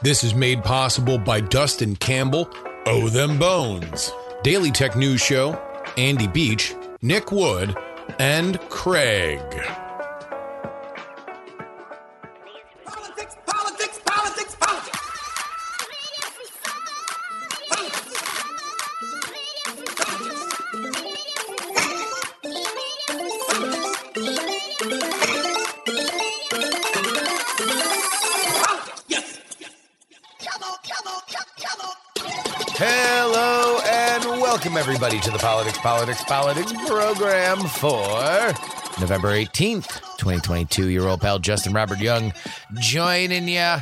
This is made possible by Dustin Campbell, Oh Them Bones, Daily Tech News Show, Andy Beach, Nick Wood, and Craig. To the Politics, Politics, Politics program for November 18th, 2022. Your old pal Justin Robert Young joining ya.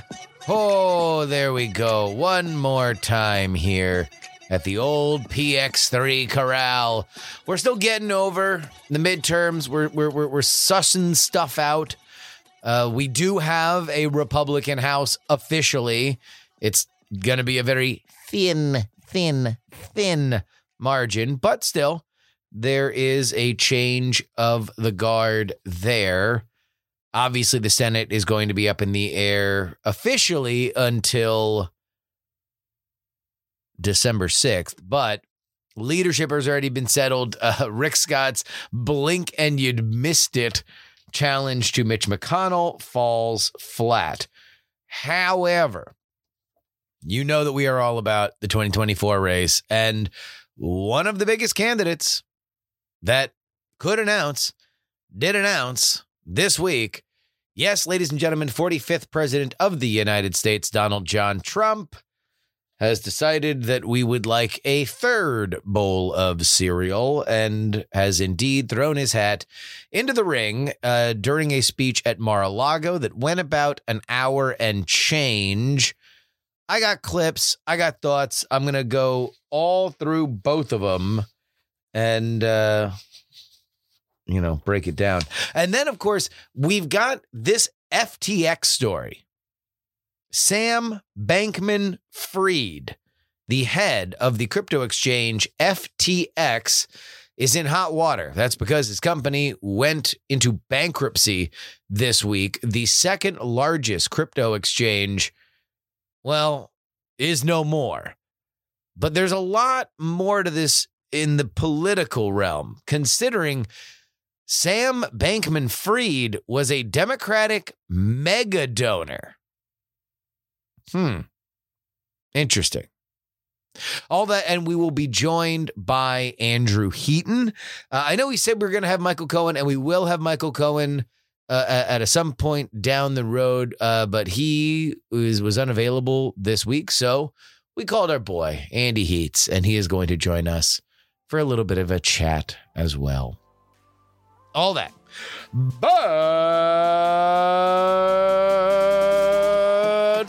Oh, there we go. One more time here at the old PX3 Corral. We're still getting over the midterms. We're we're we're, we're sussing stuff out. Uh, we do have a Republican House officially. It's going to be a very thin, thin, thin margin, but still, there is a change of the guard there. Obviously, the Senate is going to be up in the air officially until December 6th, but leadership has already been settled. Uh, Rick Scott's blink and you'd missed it challenge to Mitch McConnell falls flat. However, you know that we are all about the 2024 race. And one of the biggest candidates that could announce, did announce this week. Yes, ladies and gentlemen, 45th President of the United States, Donald John Trump, has decided that we would like a third bowl of cereal and has indeed thrown his hat into the ring uh, during a speech at Mar a Lago that went about an hour and change. I got clips, I got thoughts. I'm to go all through both of them and, uh, you know, break it down. And then, of course, we've got this FTX story. Sam Bankman Fried, the head of the crypto exchange FTX, is in hot water. That's because his company went into bankruptcy this week. The second largest crypto exchange, well, is no more. But there's a lot more to this in the political realm, considering Sam Bankman Fried was a Democratic mega donor. Hmm. Interesting. All that, and we will be joined by Andrew Heaton. Uh, I know we said we are going to have Michael Cohen, and we will have Michael Cohen uh, at, some point down the road, uh, but he was, was unavailable this week. So we called our boy, Andy Heats, and he is going to join us for a little bit of a chat as well. All that. But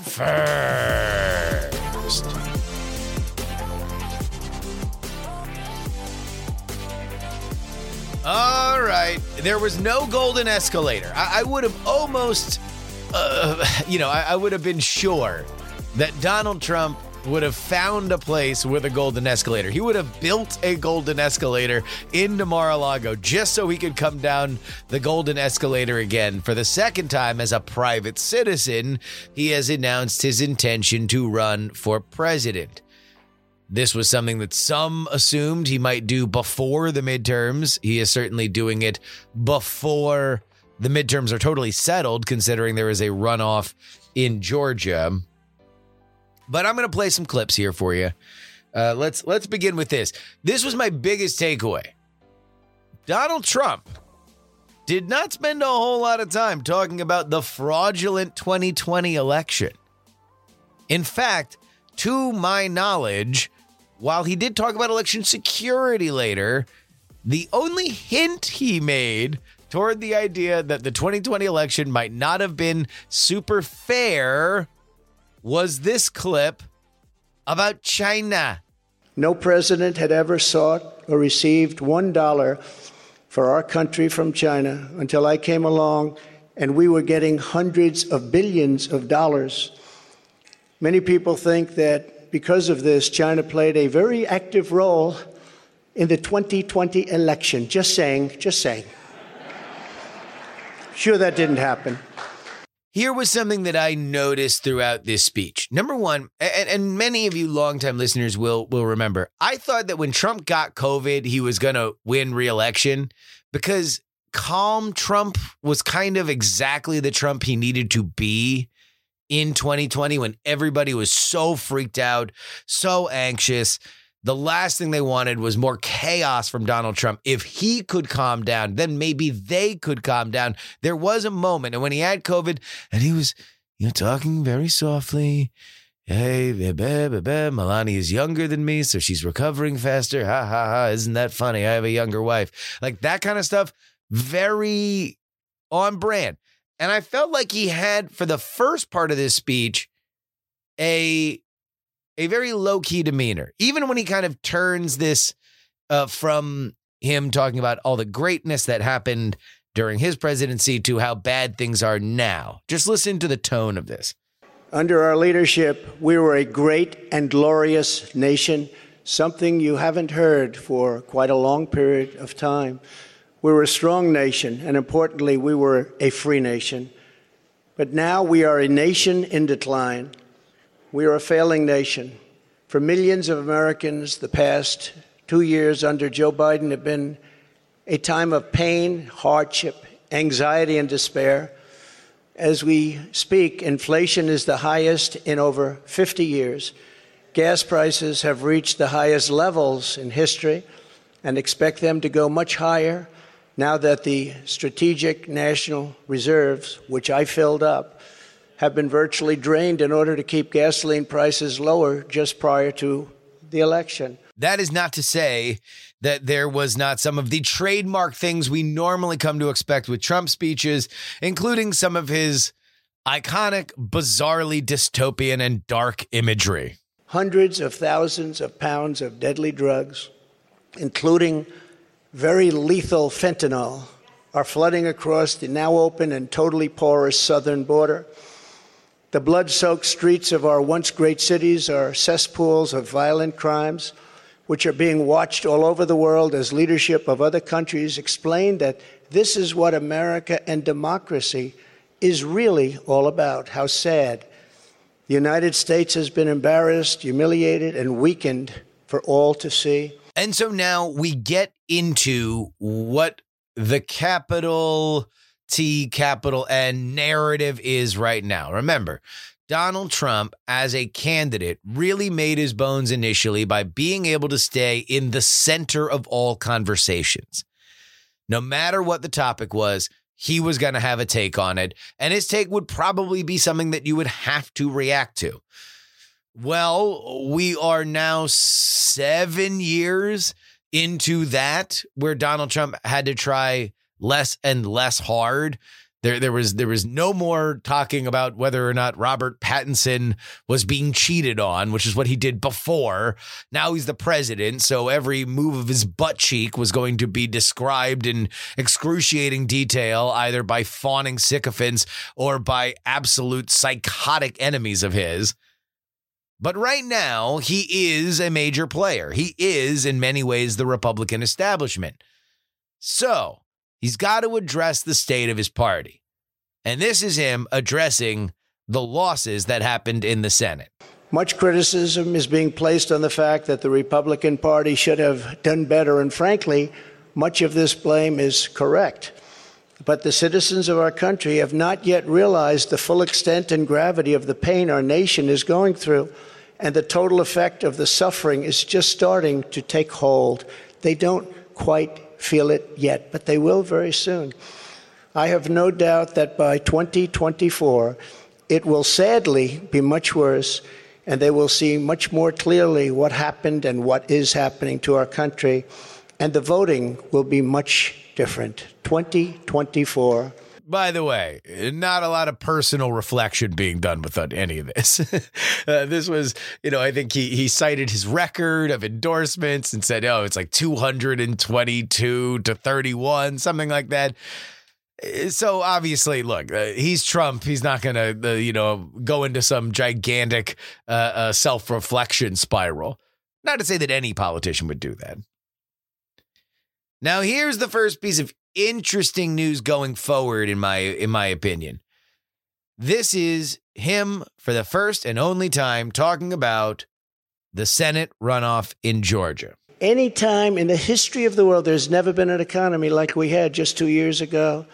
first. There was no golden escalator. I, I would have almost, uh, you know, I, I would have been sure that Donald Trump would have found a place with a golden escalator. He would have built a golden escalator into Mar-a-Lago just so he could come down the golden escalator again. For the second time as a private citizen, he has announced his intention to run for president. This was something that some assumed he might do before the midterms. He is certainly doing it before the midterms are totally settled, considering there is a runoff in Georgia. But I'm going to play some clips here for you. Uh, let's let's begin with this. This was my biggest takeaway. Donald Trump did not spend a whole lot of time talking about the fraudulent 2020 election. In fact, to my knowledge, while he did talk about election security later, the only hint he made toward the idea that the 2020 election might not have been super fair was this clip about China. No president had ever sought or received one dollar for our country from China until I came along and we were getting hundreds of billions of dollars. Many people think that because of this, China played a very active role in the 2020 election. Just saying, just saying. Sure, that didn't happen. Here was something that I noticed throughout this speech. Number one, and, and many of you longtime listeners will will remember, I thought that when Trump got COVID, he was going to win re-election because calm Trump was kind of exactly the Trump he needed to be in 2020 when everybody was so freaked out, so anxious. The last thing they wanted was more chaos from Donald Trump. If he could calm down, then maybe they could calm down. There was a moment, and when he had COVID, and he was, you know, talking very softly. Hey, blah, blah, blah, Melania is younger than me, so she's recovering faster. Ha ha ha! Isn't that funny? I have a younger wife. Like that kind of stuff. Very on brand. And I felt like he had, for the first part of this speech, a a very low key demeanor. Even when he kind of turns this uh, from him talking about all the greatness that happened during his presidency to how bad things are now. Just listen to the tone of this. Under our leadership, we were a great and glorious nation, something you haven't heard for quite a long period of time. We were a strong nation, and importantly, we were a free nation. But now we are a nation in decline. We are a failing nation. For millions of Americans, the past two years under Joe Biden have been a time of pain, hardship, anxiety, and despair. As we speak, inflation is the highest in over 50 years. Gas prices have reached the highest levels in history and expect them to go much higher now that the strategic national reserves, which I filled up, have been virtually drained in order to keep gasoline prices lower just prior to the election. That is not to say that there was not some of the trademark things we normally come to expect with Trump speeches, including some of his iconic, bizarrely dystopian and dark imagery. Hundreds of thousands of pounds of deadly drugs, including very lethal fentanyl are flooding across the now open and totally porous southern border. The blood soaked streets of our once great cities are cesspools of violent crimes, which are being watched all over the world as leadership of other countries explain that this is what America and democracy is really all about. How sad. The United States has been embarrassed, humiliated, and weakened for all to see. And so now we get into what the capital T, capital N narrative is right now. Remember, Donald Trump, as a candidate, really made his bones initially by being able to stay in the center of all conversations. No matter what the topic was, he was going to have a take on it. And his take would probably be something that you would have to react to. Well, we are now seven years into that where Donald Trump had to try less and less hard. There, there was there was no more talking about whether or not Robert Pattinson was being cheated on, which is what he did before. Now he's the president, so every move of his butt cheek was going to be described in excruciating detail, either by fawning sycophants or by absolute psychotic enemies of his. But right now, he is a major player. He is, in many ways, the Republican establishment. So he's got to address the state of his party. And this is him addressing the losses that happened in the Senate. Much criticism is being placed on the fact that the Republican Party should have done better, and frankly, much of this blame is correct. But the citizens of our country have not yet realized the full extent and gravity of the pain our nation is going through. And the total effect of the suffering is just starting to take hold. They don't quite feel it yet, but they will very soon. I have no doubt that by 2024, it will sadly be much worse, and they will see much more clearly what happened and what is happening to our country, and the voting will be much different. 2024. By the way, not a lot of personal reflection being done with any of this. uh, this was, you know, I think he he cited his record of endorsements and said, "Oh, it's like 222 to 31, something like that." Uh, so obviously, look, uh, he's Trump. He's not going to, uh, you know, go into some gigantic uh, uh self-reflection spiral. Not to say that any politician would do that. Now, here's the first piece of interesting news going forward in my in my opinion. This is him for the first and only time talking about the Senate runoff in Georgia. Any time in the history of the world, there's never been an economy like we had just two years ago.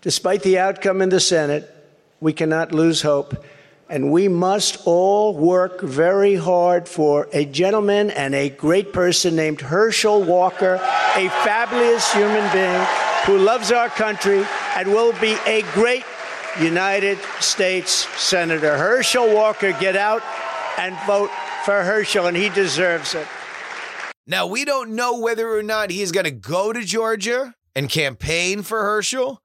Despite the outcome in the Senate, we cannot lose hope. And we must all work very hard for a gentleman and a great person named Herschel Walker, a fabulous human being who loves our country and will be a great United States Senator. Herschel Walker, get out and vote for Herschel, and he deserves it. Now, we don't know whether or not he's going to go to Georgia and campaign for Herschel.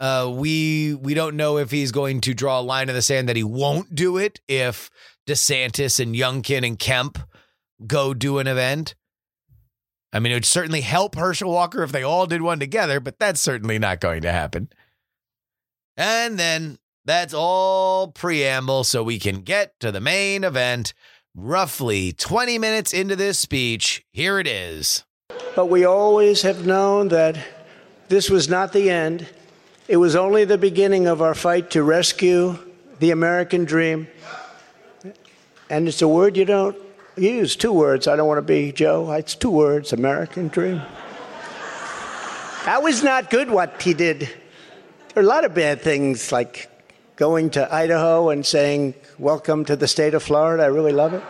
Uh, we we don't know if he's going to draw a line in the sand that he won't do it if DeSantis and Youngkin and Kemp go do an event. I mean, it would certainly help Herschel Walker if they all did one together, but that's certainly not going to happen. And then that's all preamble so we can get to the main event. Roughly 20 minutes into this speech, here it is. But we always have known that this was not the end. It was only the beginning of our fight to rescue the American dream. And it's a word you don't use, two words. I don't want to be Joe. It's two words American dream. That was not good what he did. There are a lot of bad things like going to Idaho and saying, Welcome to the state of Florida. I really love it.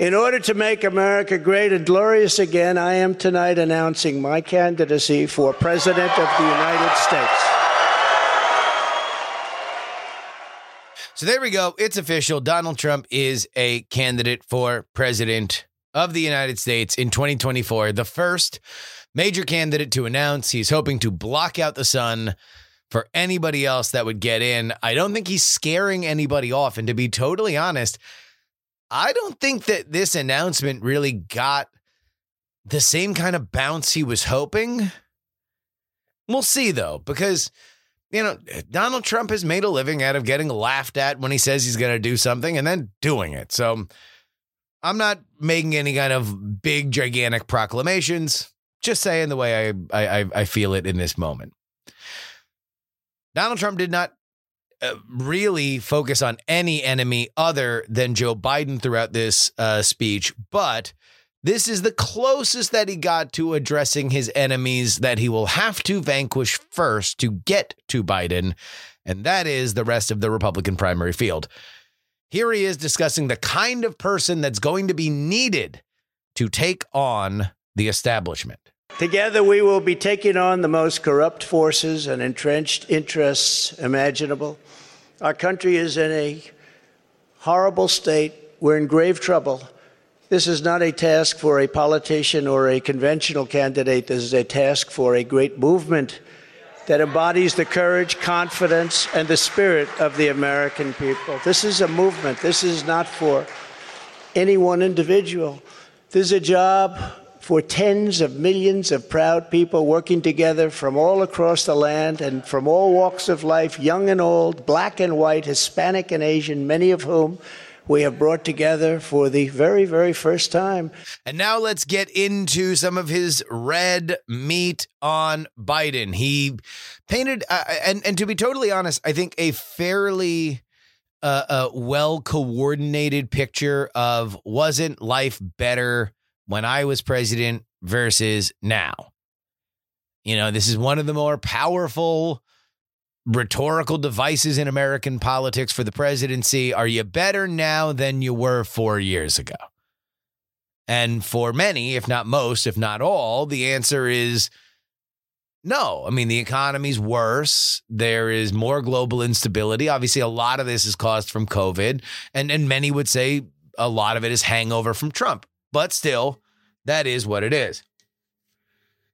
In order to make America great and glorious again, I am tonight announcing my candidacy for President of the United States. So there we go. It's official. Donald Trump is a candidate for president of the United States in 2024. The first major candidate to announce he's hoping to block out the sun for anybody else that would get in. I don't think he's scaring anybody off. And to be totally honest, I don't think that this announcement really got the same kind of bounce he was hoping. We'll see though, because you know, Donald Trump has made a living out of getting laughed at when he says he's going to do something and then doing it. So I'm not making any kind of big, gigantic proclamations. Just saying the way I I, I feel it in this moment. Donald Trump did not uh, really focus on any enemy other than Joe Biden throughout this uh, speech, but this is the closest that he got to addressing his enemies that he will have to vanquish first to get to Biden, and that is the rest of the Republican primary field. Here he is discussing the kind of person that's going to be needed to take on the establishment. Together, we will be taking on the most corrupt forces and entrenched interests imaginable. Our country is in a horrible state. We're in grave trouble. This is not a task for a politician or a conventional candidate. This is a task for a great movement that embodies the courage, confidence, and the spirit of the American people. This is a movement. This is not for any one individual. This is a job for tens of millions of proud people working together from all across the land and from all walks of life, young and old, black and white, Hispanic and Asian, many of whom we have brought together for the very, very first time. And now let's get into some of his red meat on Biden. He painted, uh, and and to be totally honest, I think a fairly uh, uh, well coordinated picture of wasn't life better when I was president versus now. You know, this is one of the more powerful rhetorical devices in American politics for the presidency. Are you better now than you were four years ago? And for many, if not most, if not all, the answer is no. I mean, the economy's worse. There is more global instability. Obviously, a lot of this is caused from COVID, and and many would say a lot of it is hangover from Trump. But still, that is what it is.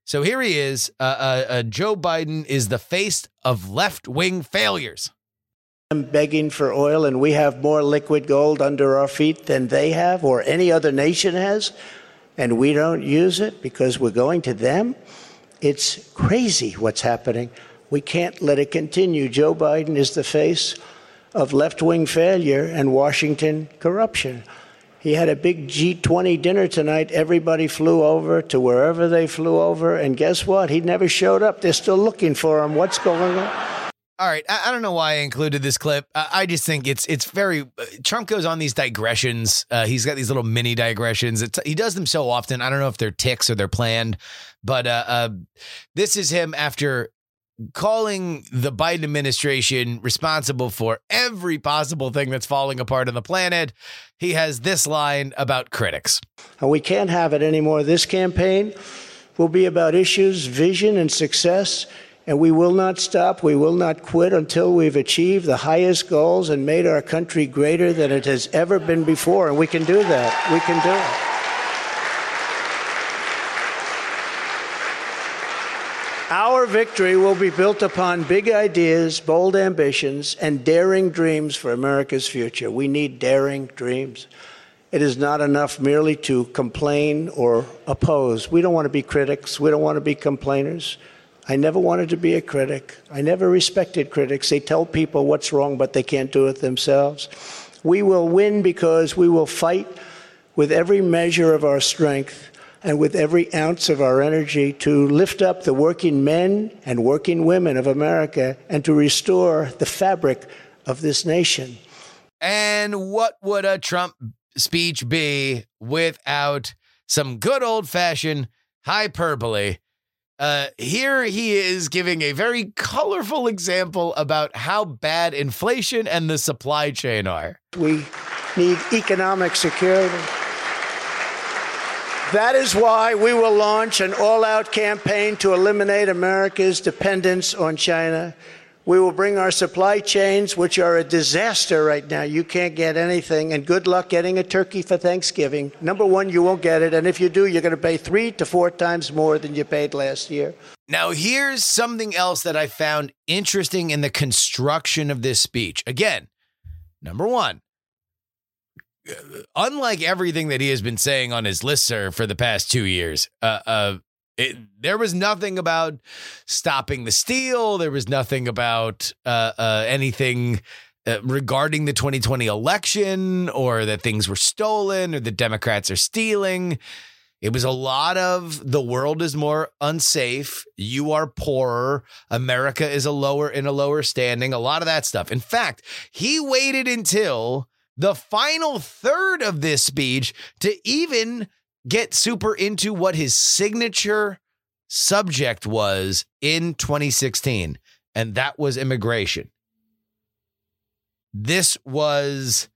So here he is. Uh, uh, uh, Joe Biden is the face of left wing failures. I'm begging for oil, and we have more liquid gold under our feet than they have or any other nation has, and we don't use it because we're going to them. It's crazy what's happening. We can't let it continue. Joe Biden is the face of left wing failure and Washington corruption. He had a big G20 dinner tonight. Everybody flew over to wherever they flew over. And guess what? He never showed up. They're still looking for him. What's going on? All right, I, I don't know why I included this clip. I, I just think it's it's very. Uh, Trump goes on these digressions. Uh, he's got these little mini digressions. It's, he does them so often. I don't know if they're tics or they're planned, but uh, uh, this is him after calling the Biden administration responsible for every possible thing that's falling apart on the planet. He has this line about critics. And we can't have it anymore. This campaign will be about issues, vision, and success. And we will not stop. We will not quit until we've achieved the highest goals and made our country greater than it has ever been before. And we can do that. We can do it. Our victory will be built upon big ideas, bold ambitions, and daring dreams for America's future. We need daring dreams. It is not enough merely to complain or oppose. We don't want to be critics. We don't want to be complainers. I never wanted to be a critic. I never respected critics. They tell people what's wrong, but they can't do it themselves. We will win because we will fight with every measure of our strength and with every ounce of our energy to lift up the working men and working women of America and to restore the fabric of this nation. And what would a Trump speech be without some good old fashioned hyperbole? Uh, here he is giving a very colorful example about how bad inflation and the supply chain are. We need economic security. That is why we will launch an all out campaign to eliminate America's dependence on China. We will bring our supply chains, which are a disaster right now. You can't get anything, and good luck getting a turkey for Thanksgiving. Number one, you won't get it, and if you do, you're going to pay three to four times more than you paid last year. Now, here's something else that I found interesting in the construction of this speech. Again, number one, unlike everything that he has been saying on his listserv for the past two years, uh, uh, it, there was nothing about stopping the steal. There was nothing about uh, uh, anything uh, regarding the 2020 election or that things were stolen or the Democrats are stealing. It was a lot of the world is more unsafe. You are poorer. America is a lower in a lower standing. A lot of that stuff. In fact, he waited until the final third of this speech to even get super into what his signature subject was in 2016, and that was immigration. This was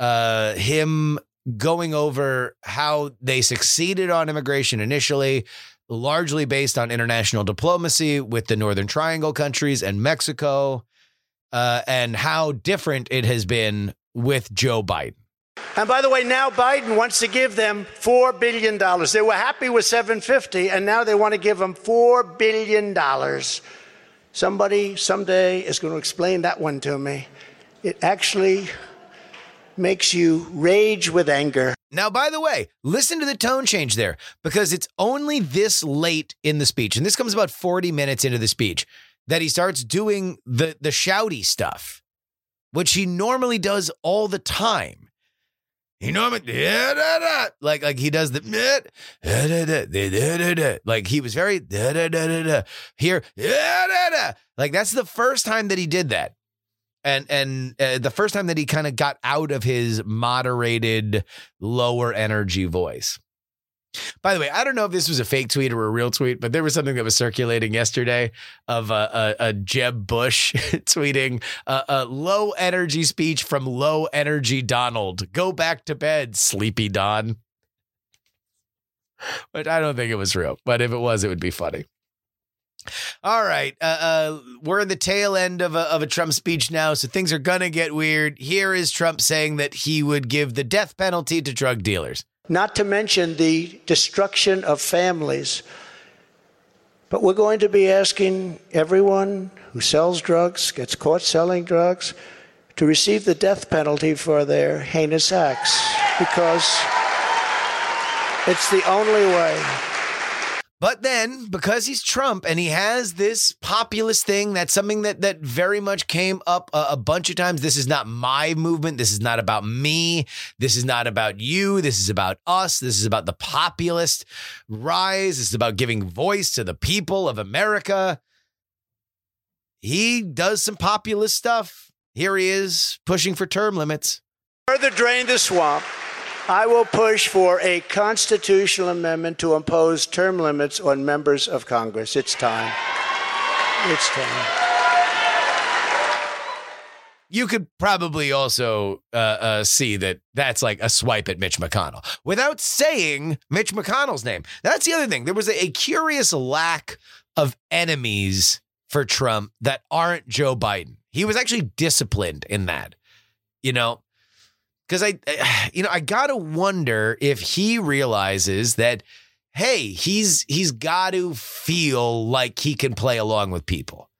uh, him going over how they succeeded on immigration initially, largely based on international diplomacy with the Northern Triangle countries and Mexico, uh, and how different it has been with Joe Biden. And by the way, now Biden wants to give them four billion dollars. They were happy with 750, and now they want to give them four billion dollars. Somebody someday is going to explain that one to me. It actually makes you rage with anger. Now, by the way, listen to the tone change there because it's only this late in the speech, and this comes about 40 minutes into the speech, that he starts doing the the shouty stuff which he normally does all the time. He normally like like he does the like he was very here like that's the first time that he did that and and uh, the first time that he kind of got out of his moderated lower energy voice by the way, I don't know if this was a fake tweet or a real tweet, but there was something that was circulating yesterday of a, a, a Jeb Bush tweeting a, a low energy speech from low energy Donald. Go back to bed, sleepy Don. But I don't think it was real, but if it was, it would be funny. All right, uh, uh, we're in the tail end of a, of a Trump speech now, so things are gonna get weird. Here is Trump saying that he would give the death penalty to drug dealers not to mention the destruction of families. But we're going to be asking everyone who sells drugs, gets caught selling drugs, to receive the death penalty for their heinous acts because it's the only way. But then, because he's Trump and he has this populist thing, that's something that that very much came up a, a, bunch of times. This is not my movement. This is not about me. This is not about you. This is about us. This is about the populist rise. This is about giving voice to the people of America. he does some populist stuff. Here he is pushing for term limits. Further drain the swamp. I will push for a constitutional amendment to impose term limits on members of Congress. It's time. It's time. You could probably also uh, uh, see that that's like a swipe at Mitch McConnell without saying Mitch McConnell's name. That's the other thing. There was a, a curious lack of enemies for Trump that aren't Joe Biden. He was actually disciplined in that, you know, because I, eh, you know, I gotta wonder if he realizes that, hey, he's he's got to feel like he can play along with people.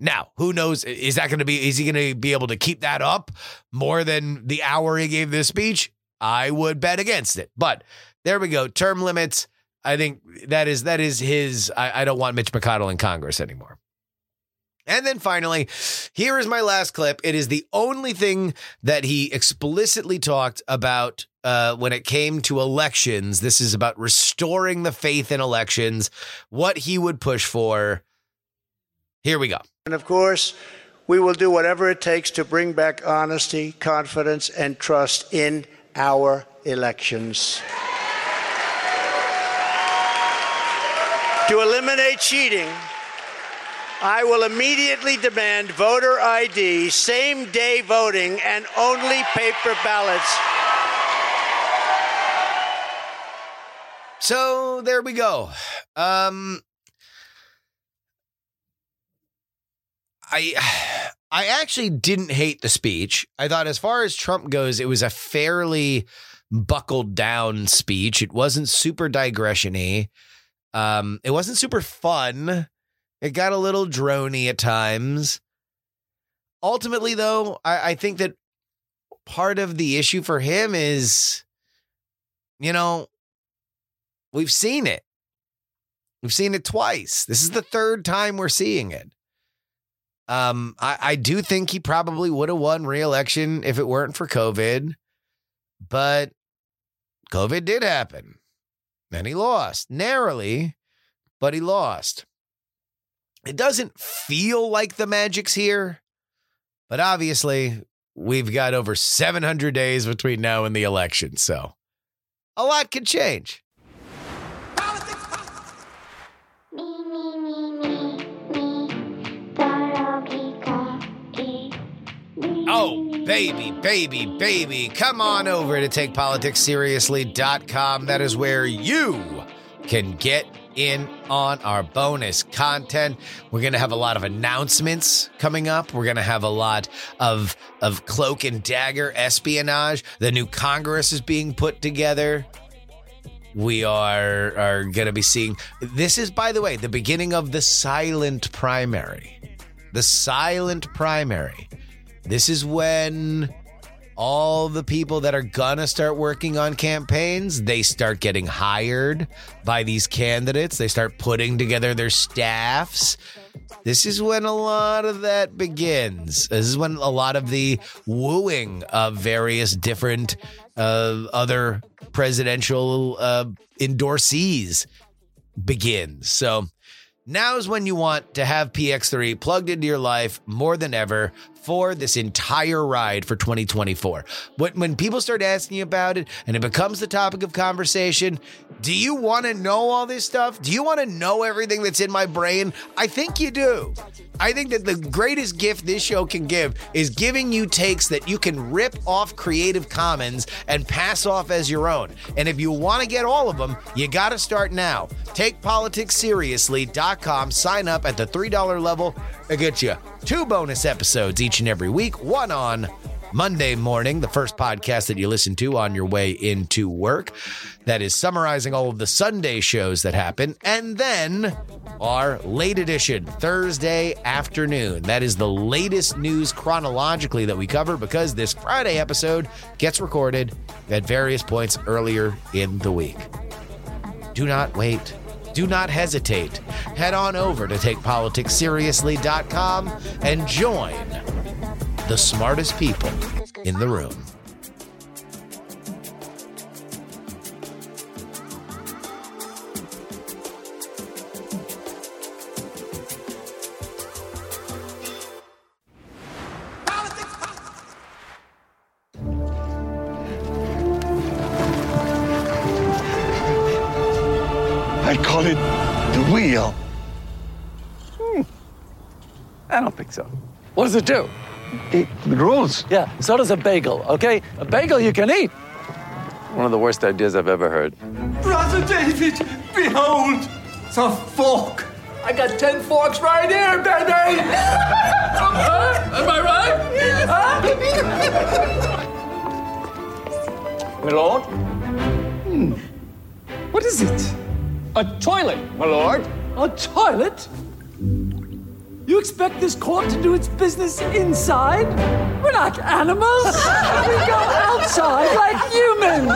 Now, who knows? Is that going to be? Is he going to be able to keep that up more than the hour he gave this speech? I would bet against it. But there we go. Term limits. I think that is that is his. I, I don't want Mitch McConnell in Congress anymore. And then finally, here is my last clip. It is the only thing that he explicitly talked about uh, when it came to elections. This is about restoring the faith in elections, what he would push for. Here we go. And of course, we will do whatever it takes to bring back honesty, confidence, and trust in our elections. To eliminate cheating, I will immediately demand voter ID, same day voting, and only paper ballots. So there we go. Um, I I actually didn't hate the speech. I thought as far as Trump goes, it was a fairly buckled down speech. It wasn't super digression-y. Um, it wasn't super fun. It got a little drony at times. Ultimately, though, I, I think that part of the issue for him is, you know, we've seen it. We've seen it twice. This is the third time we're seeing it. Um, I, I do think he probably would have won re-election if it weren't for COVID, but COVID did happen. And he lost narrowly, but he lost. It doesn't feel like the magic's here, but obviously we've got over 700 days between now and the election. So a lot could change. Oh, baby, baby, baby, come on over to takepoliticsseriously.com. That is where you can get in on our bonus content. We're going to have a lot of announcements coming up. We're going to have a lot of of cloak and dagger espionage. The new Congress is being put together. We are are going to be seeing this is by the way the beginning of the silent primary. The silent primary. This is when all the people that are gonna start working on campaigns, they start getting hired by these candidates. They start putting together their staffs. This is when a lot of that begins. This is when a lot of the wooing of various different uh, other presidential uh, endorsees begins. So now is when you want to have PX3 plugged into your life more than ever for this entire ride for 2024. When people start asking you about it and it becomes the topic of conversation, do you want to know all this stuff? Do you want to know everything that's in my brain? I think you do. I think that the greatest gift this show can give is giving you takes that you can rip off Creative Commons and pass off as your own. And if you want to get all of them, you got to start now. TakePoliticsSeriously.com. Sign up at the $3 level. It gets you two bonus episodes each and every week, one on Monday morning, the first podcast that you listen to on your way into work. That is summarizing all of the Sunday shows that happen. And then our late edition, Thursday afternoon. That is the latest news chronologically that we cover because this Friday episode gets recorded at various points earlier in the week. Do not wait. Do not hesitate. Head on over to takepoliticsseriously.com and join the smartest people in the room. I call it the wheel. Hmm. I don't think so. What does it do? It rolls. Yeah, so does a bagel, okay? A bagel you can eat. One of the worst ideas I've ever heard. Brother David, behold the fork. I got ten forks right here, baby. Am I right? Yes. Huh? My lord? Hmm. What is it? A toilet, my lord. A toilet? You expect this court to do its business inside? We're not animals. we go outside like humans.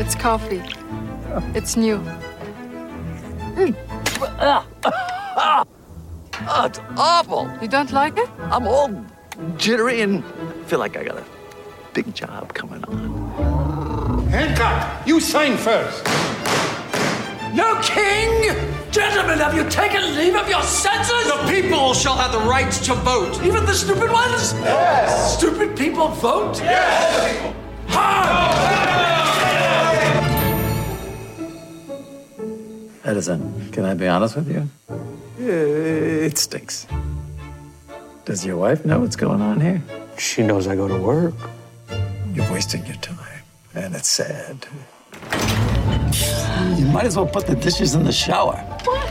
It's coffee. It's new. Oh, it's awful. You don't like it? I'm all jittery and feel like I got a big job coming on. Hancock, you sign first. No king! Gentlemen, have you taken leave of your senses? The people shall have the right to vote. Even the stupid ones? Yes! Stupid people vote? Yes! Edison, can I be honest with you? It stinks. Does your wife know what's going on here? She knows I go to work. You're wasting your time, and it's sad. You might as well put the dishes in the shower. What?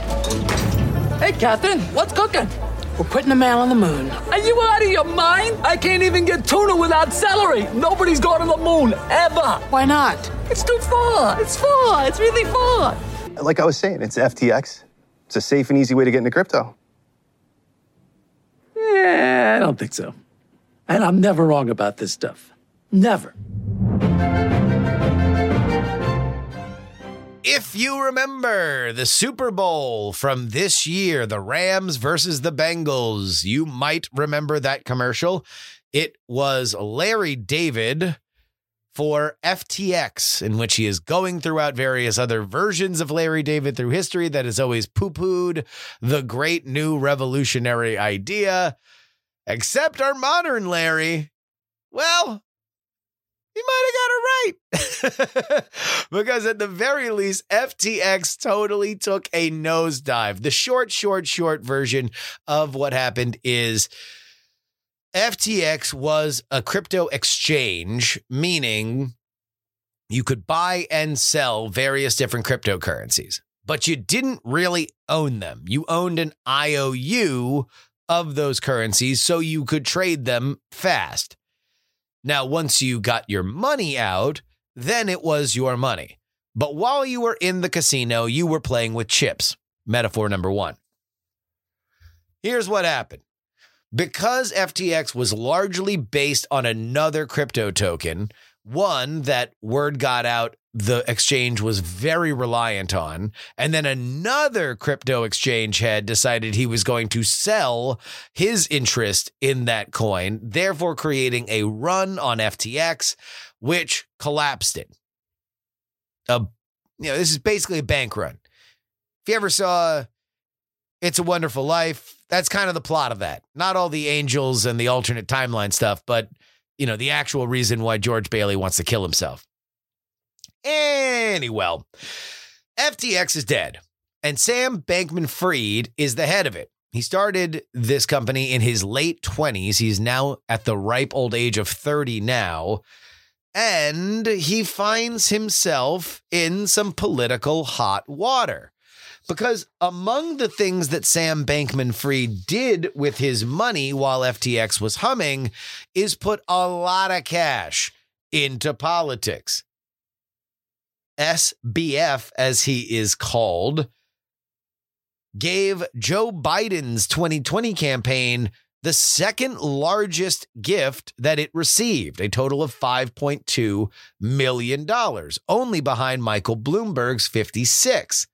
Hey, Catherine, what's cooking? We're putting a man on the moon. Are you out of your mind? I can't even get tuna without celery. Nobody's gone to the moon, ever. Why not? It's too far. It's far. It's really far. Like I was saying, it's FTX. It's a safe and easy way to get into crypto. Yeah, I don't think so. And I'm never wrong about this stuff. Never. If you remember the Super Bowl from this year, the Rams versus the Bengals, you might remember that commercial. It was Larry David for FTX, in which he is going throughout various other versions of Larry David through history that has always poo pooed the great new revolutionary idea. Except our modern Larry, well, he might have got it right. because at the very least, FTX totally took a nosedive. The short, short, short version of what happened is FTX was a crypto exchange, meaning you could buy and sell various different cryptocurrencies, but you didn't really own them. You owned an IOU of those currencies so you could trade them fast. Now, once you got your money out, then it was your money. But while you were in the casino, you were playing with chips. Metaphor number one. Here's what happened. Because FTX was largely based on another crypto token, one that word got out the exchange was very reliant on, and then another crypto exchange had decided he was going to sell his interest in that coin, therefore creating a run on FTX, which collapsed it. A, you know, this is basically a bank run. If you ever saw It's a Wonderful Life, that's kind of the plot of that. Not all the angels and the alternate timeline stuff, but you know, the actual reason why George Bailey wants to kill himself. Anyway, FTX is dead, and Sam Bankman Fried is the head of it. He started this company in his late 20s. He's now at the ripe old age of 30 now. And he finds himself in some political hot water. Because among the things that Sam Bankman Fried did with his money while FTX was humming is put a lot of cash into politics. SBF, as he is called, gave Joe Biden's 2020 campaign the second largest gift that it received, a total of $5.2 million, only behind Michael Bloomberg's 56.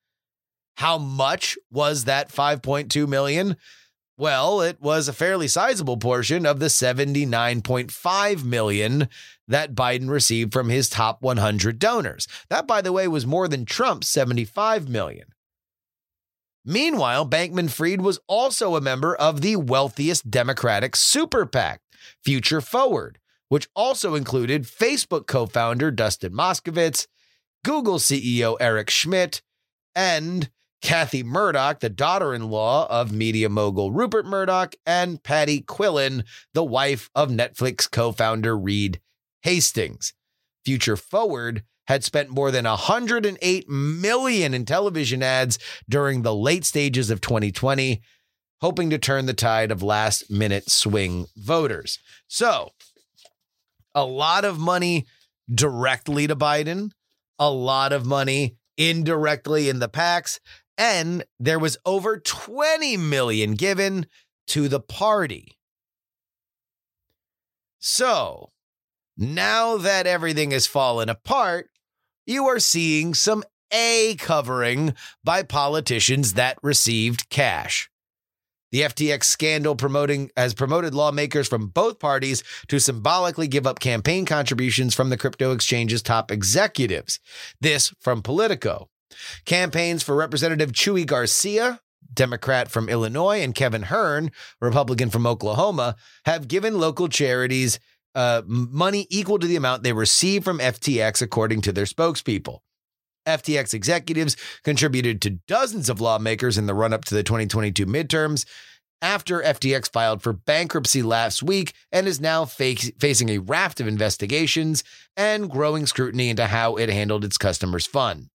How much was that 5.2 million? Well, it was a fairly sizable portion of the 79.5 million that Biden received from his top 100 donors. That by the way was more than Trump's 75 million. Meanwhile, Bankman Fried was also a member of the wealthiest Democratic super PAC, Future Forward, which also included Facebook co founder Dustin Moskovitz, Google CEO Eric Schmidt, and Kathy Murdoch, the daughter in law of media mogul Rupert Murdoch, and Patty Quillin, the wife of Netflix co founder Reed Hastings. Future Forward had spent more than 108 million in television ads during the late stages of 2020 hoping to turn the tide of last minute swing voters. So, a lot of money directly to Biden, a lot of money indirectly in the PACs, and there was over 20 million given to the party. So, now that everything has fallen apart, you are seeing some A covering by politicians that received cash. The FTX scandal promoting has promoted lawmakers from both parties to symbolically give up campaign contributions from the crypto exchange's top executives. This from Politico. Campaigns for Representative Chuy Garcia, Democrat from Illinois, and Kevin Hern, Republican from Oklahoma, have given local charities uh, money equal to the amount they receive from FTX, according to their spokespeople. FTX executives contributed to dozens of lawmakers in the run up to the 2022 midterms after FTX filed for bankruptcy last week and is now face- facing a raft of investigations and growing scrutiny into how it handled its customers' funds.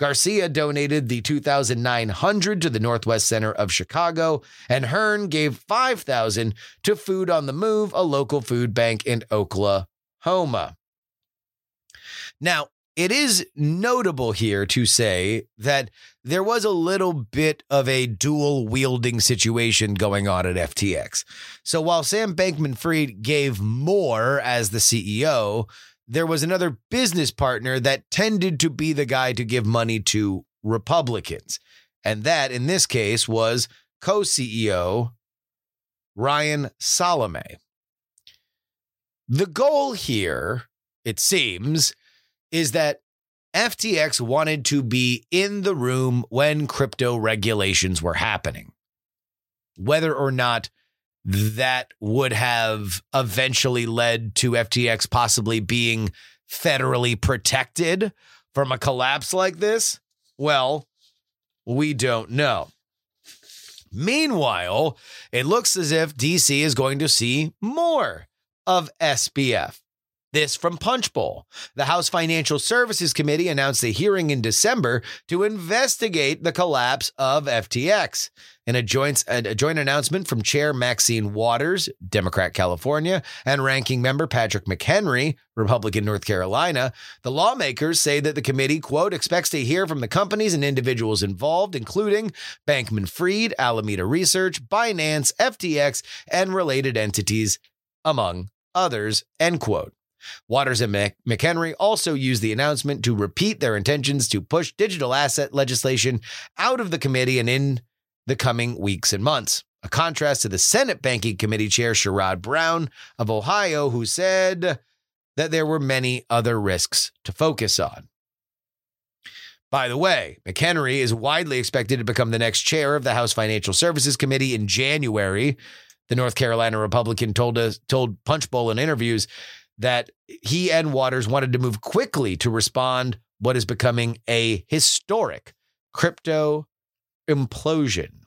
Garcia donated the 2900 to the Northwest Center of Chicago and Hern gave 5000 to Food on the Move, a local food bank in Oklahoma. Now, it is notable here to say that there was a little bit of a dual wielding situation going on at FTX. So while Sam Bankman Fried gave more as the CEO, there was another business partner that tended to be the guy to give money to Republicans. And that, in this case, was co CEO Ryan Salame. The goal here, it seems, is that FTX wanted to be in the room when crypto regulations were happening. Whether or not that would have eventually led to FTX possibly being federally protected from a collapse like this? Well, we don't know. Meanwhile, it looks as if DC is going to see more of SBF. This from Punchbowl. The House Financial Services Committee announced a hearing in December to investigate the collapse of FTX. In a joint, a joint announcement from Chair Maxine Waters, Democrat California, and Ranking Member Patrick McHenry, Republican North Carolina, the lawmakers say that the committee, quote, expects to hear from the companies and individuals involved, including Bankman Fried, Alameda Research, Binance, FTX, and related entities, among others, end quote. Waters and McHenry also used the announcement to repeat their intentions to push digital asset legislation out of the committee and in the coming weeks and months. A contrast to the Senate Banking Committee Chair Sherrod Brown of Ohio, who said that there were many other risks to focus on. By the way, McHenry is widely expected to become the next chair of the House Financial Services Committee in January. The North Carolina Republican told us told Punchbowl in interviews that he and Waters wanted to move quickly to respond what is becoming a historic crypto implosion.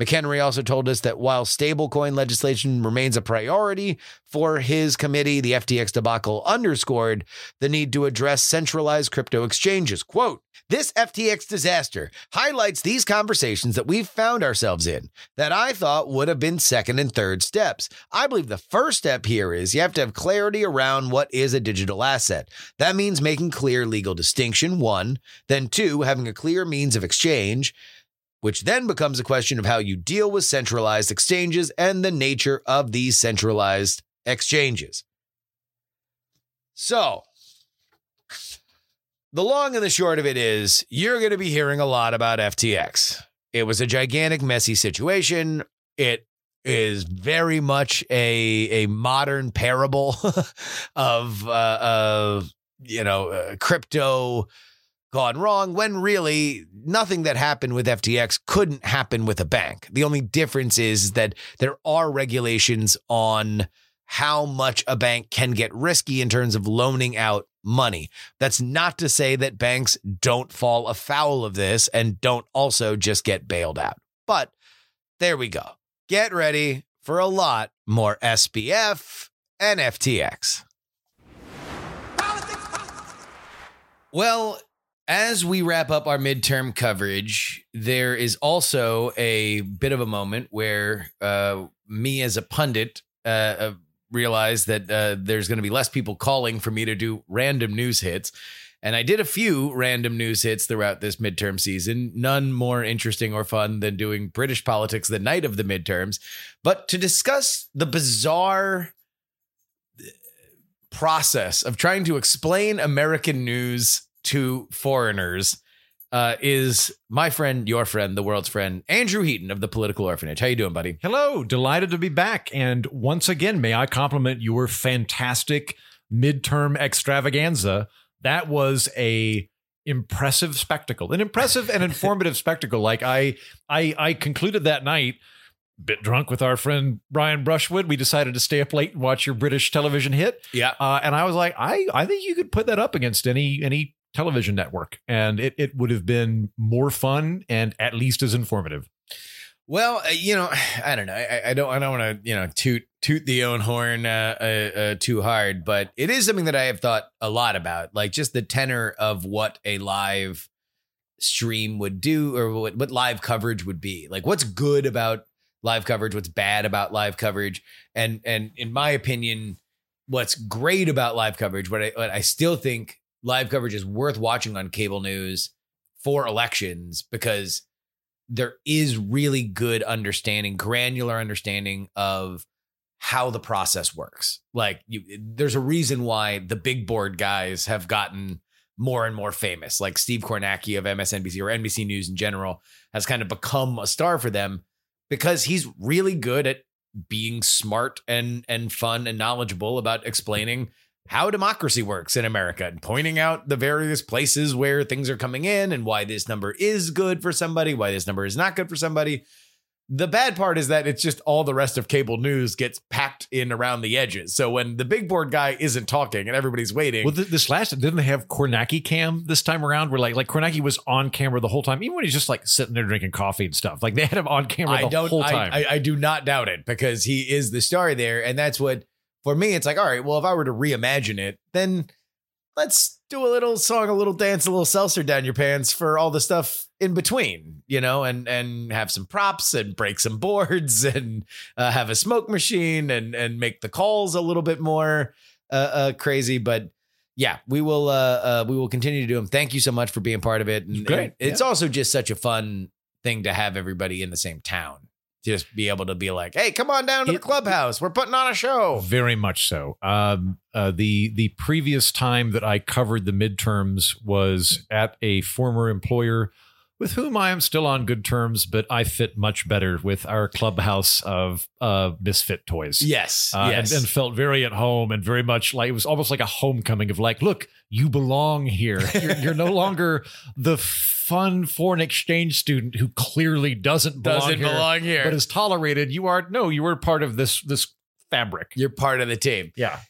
McHenry also told us that while stablecoin legislation remains a priority for his committee, the FTX debacle underscored the need to address centralized crypto exchanges. Quote, this FTX disaster highlights these conversations that we've found ourselves in that I thought would have been second and third steps. I believe the first step here is you have to have clarity around what is a digital asset. That means making clear legal distinction, one, then two, having a clear means of exchange which then becomes a question of how you deal with centralized exchanges and the nature of these centralized exchanges. So, the long and the short of it is you're going to be hearing a lot about FTX. It was a gigantic, messy situation. It is very much a a modern parable of uh, of you know uh, crypto gone wrong when really nothing that happened with FTX couldn't happen with a bank. The only difference is that there are regulations on how much a bank can get risky in terms of loaning out money. That's not to say that banks don't fall afoul of this and don't also just get bailed out. But there we go. Get ready for a lot more SBF and FTX. Well, as we wrap up our midterm coverage, there is also a bit of a moment where uh, me as a pundit uh, uh, realized that uh, there's going to be less people calling for me to do random news hits. And I did a few random news hits throughout this midterm season, none more interesting or fun than doing British politics the night of the midterms. But to discuss the bizarre process of trying to explain American news to foreigners uh, is my friend, your friend, the world's friend, Andrew Heaton of the Political Orphanage. How you doing, buddy? Hello, delighted to be back. And once again, may I compliment your fantastic midterm extravaganza. That was a impressive spectacle, an impressive and informative spectacle. Like I, I, I concluded that night bit drunk with our friend Brian Brushwood. We decided to stay up late and watch your British television hit. Yeah. Uh, and I was like, I, I think you could put that up against any any television network, and it it would have been more fun and at least as informative. Well, uh, you know, I don't know. I, I don't. I don't want to, you know, toot toot the own horn uh, uh, uh, too hard, but it is something that I have thought a lot about, like just the tenor of what a live stream would do, or what what live coverage would be. Like, what's good about live coverage? What's bad about live coverage? And and in my opinion, what's great about live coverage, what I what I still think live coverage is worth watching on cable news for elections because there is really good understanding, granular understanding of how the process works. Like you, there's a reason why the big board guys have gotten more and more famous. Like Steve Kornacki of MSNBC or NBC News in general has kind of become a star for them because he's really good at being smart and and fun and knowledgeable about explaining how democracy works in America and pointing out the various places where things are coming in and why this number is good for somebody, why this number is not good for somebody. The bad part is that it's just all the rest of cable news gets packed in around the edges. So when the big board guy isn't talking and everybody's waiting, Well, th- this last didn't they have Kornacki cam this time around? Where like like Kornacki was on camera the whole time, even when he's just like sitting there drinking coffee and stuff. Like they had him on camera the I don't. whole I, time. I, I do not doubt it because he is the star there, and that's what for me. It's like, all right, well, if I were to reimagine it, then let's do a little song, a little dance, a little seltzer down your pants for all the stuff in between, you know, and and have some props and break some boards and uh, have a smoke machine and and make the calls a little bit more uh, uh crazy, but. Yeah, we will. Uh, uh, we will continue to do them. Thank you so much for being part of it. And, Great, and it's also just such a fun thing to have everybody in the same town. Just be able to be like, "Hey, come on down to the clubhouse. We're putting on a show." Very much so. Um, uh, the the previous time that I covered the midterms was at a former employer with whom I am still on good terms, but I fit much better with our clubhouse of uh, misfit toys. Yes, Uh, yes. and, and felt very at home and very much like it was almost like a homecoming of like, look, you belong here. You're, you're no longer the fun foreign exchange student who clearly doesn't belong Doesn't here, belong here. but is tolerated. You are no, you were part of this this fabric. You're part of the team. Yeah.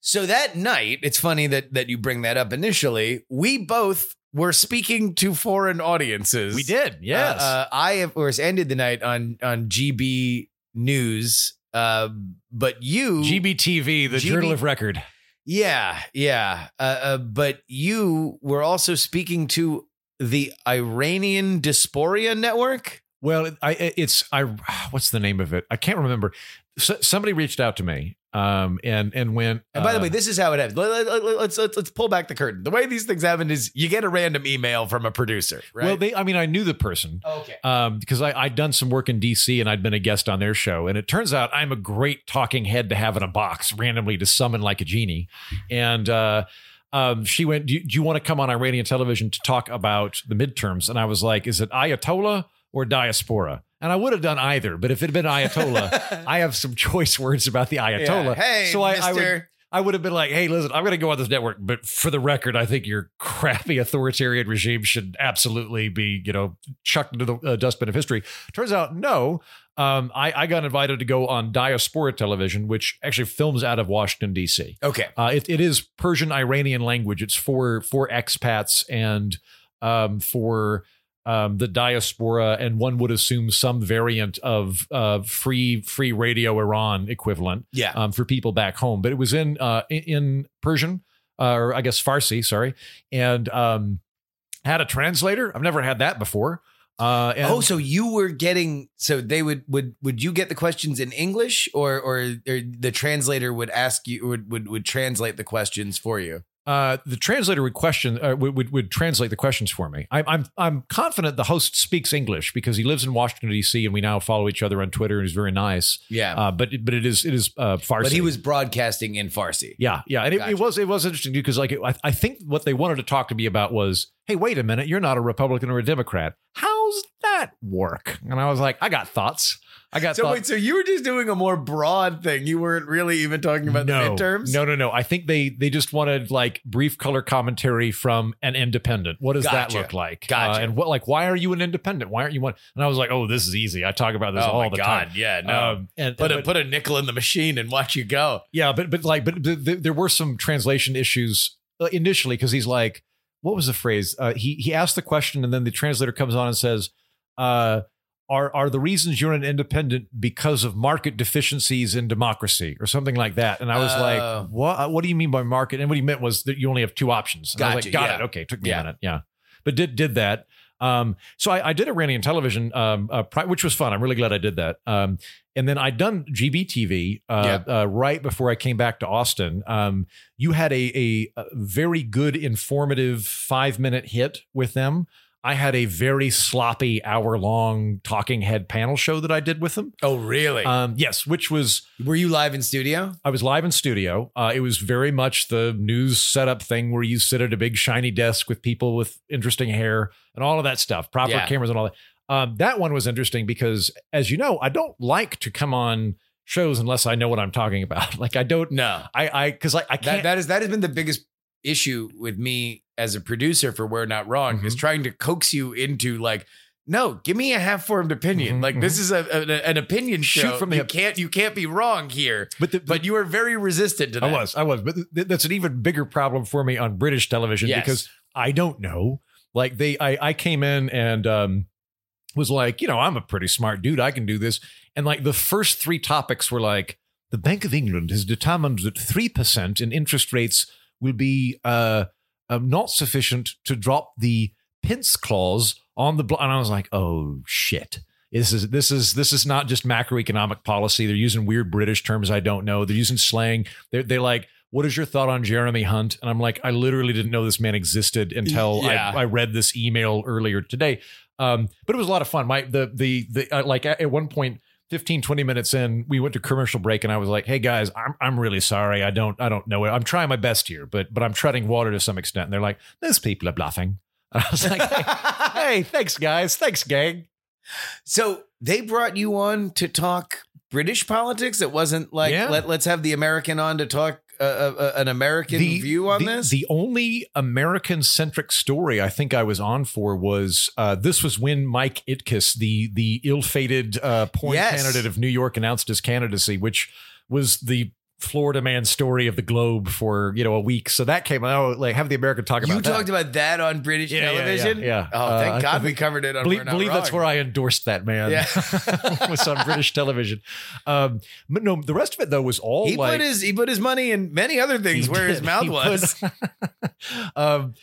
So that night, it's funny that that you bring that up initially. We both were speaking to foreign audiences. We did, yes. Uh, uh, I of course ended the night on on GB News, uh, but you GBTV, the GB Journal of Record. Yeah, yeah. Uh, uh, but you were also speaking to the Iranian Dysphoria Network. Well, I it's I what's the name of it? I can't remember. S somebody reached out to me, um, and and went. And by the uh, way, this is how it happens. Let, let, let, let's let's let's pull back the curtain. The way these things happen is you get a random email from a producer, right? well, they I mean I knew the person. okay. um, because I, I'd done some work in DC and I'd been a guest on their show. And it turns out I'm a great talking head to have in a box randomly to summon like a genie. And uh, um, she went, do you, do you want to come on Iranian television to talk about the midterms? And I was like, is it Ayatollah or diaspora? And I would have done either, but if it had been Ayatollah, I have some choice words about the Ayatollah. Yeah. Hey, so I, I would I would have been like, hey, listen, I'm going to go on this network, but for the record, I think your crappy authoritarian regime should absolutely be, you know, chucked into the uh, dustbin of history. Turns out, no. Um, I, I got invited to go on Diaspora Television, which actually films out of Washington D.C. Okay. Uh, it, it is Persian Iranian language. It's for for expats and um, for um, the diaspora, and one would assume some variant of uh, free free radio Iran equivalent. Yeah. Um, for people back home, but it was in uh, in- Persian, uh, or I guess Farsi. Sorry, and um, had a translator. I've never had that before. Uh, and oh, so you were getting so they would would would you get the questions in English or or, or the translator would ask you would would would translate the questions for you? Uh, the translator would question uh, would, would would translate the questions for me. I'm I'm I'm confident the host speaks English because he lives in Washington D.C. and we now follow each other on Twitter and he's very nice. Yeah. Uh, but but it is it is uh, Farsi. But he was broadcasting in Farsi. Yeah, yeah, and it, Gotcha. it was it was interesting because like it, I, I think what they wanted to talk to me about was, hey, wait a minute, you're not a Republican or a Democrat. How's that work? And I was like, I got thoughts. I got So thoughts. wait, so you were just doing a more broad thing. You weren't really even talking about no, the midterms. No, no, no. I think they they just wanted like brief color commentary from an independent. What does Gotcha. that look like? Gotcha. Uh, and what like why are you an independent? Why aren't you one? And I was like, oh, this is easy. I talk about this Oh all my the God, time. yeah, no. Um, and Put a but- put a nickel in the machine and watch you go. Yeah, but but like but th- there were some translation issues uh, initially because he's like, what was the phrase? Uh, he he asked the question and then the translator comes on and says, uh, "Are are the reasons you're an independent because of market deficiencies in democracy or something like that?" And I was Oh. like, "What? What do you mean by market?" And what he meant was that you only have two options. And I was Gotcha, like, "Got yeah. it. Okay, took me Yeah. a minute. Yeah, but did did that." Um, so I, I did Iranian television, um, uh, pri- which was fun. I'm really glad I did that. Um, and then I'd done GBTV uh, uh, right before I came back to Austin. Um, you had a, a, a very good, informative five minute hit with them. I had a very sloppy hour long talking head panel show that I did with them. Oh, really? Um, yes, which was were you live in studio? I was live in studio. Uh, it was very much the news setup thing where you sit at a big shiny desk with people with interesting hair and all of that stuff, proper Yeah. cameras and all that. Um, that one was interesting because, as you know, I don't like to come on shows unless I know what I'm talking about. Like I don't know. I I because I, I can't. that is that has been the biggest issue with me as a producer for We're Not Wrong Mm-hmm. is trying to coax you into like, no, give me a half formed opinion. Mhm, like this is a, a- an opinion Shoot show. from the you hip. can't you can't be wrong here. but the, But you are very resistant to that. I was, I was, but th- that's an even bigger problem for me on British television Yes. because I don't know. Like they, I, I came in and um, was like, you know, I'm a pretty smart dude. I can do this. And like the first three topics were like, the Bank of England has determined that three percent in interest rates will be uh, um, not sufficient to drop the pince clause on the. Bl-. And I was like, oh shit. This is this is this is not just macroeconomic policy. They're using weird British terms I don't know. They're using slang. They're they're like, what is your thought on Jeremy Hunt? And I'm like, I literally didn't know this man existed until Yeah. I, I read this email earlier today. Um, but it was a lot of fun. My the the the uh, like at, at one point. 15 20 minutes in we went to commercial break and i was like hey guys i'm i'm really sorry. I don't i don't know it. I'm trying my best here but but i'm treading water to some extent. And they're like those people are bluffing. And i was like hey, hey thanks guys. Thanks gang. So they brought you on to talk British politics. It wasn't like Yeah. let, let's have the American on to talk uh, uh, an American view on the, this. The only American centric story I think I was on for was uh, this was when Mike Itkis, the the ill fated uh, porn Yes. candidate of New York, announced his candidacy, which was the Florida man story of the globe for you know a week. So that came out. Like have the American talk about you that. talked about that on British Yeah, yeah, yeah, television. yeah. Oh, thank Uh, God we covered it on. believe, believe that's where I endorsed that man. Yeah. was on British television. Um, but no, the rest of it though was all He like put his he put his money in many other things He where his mouth He was. put- um,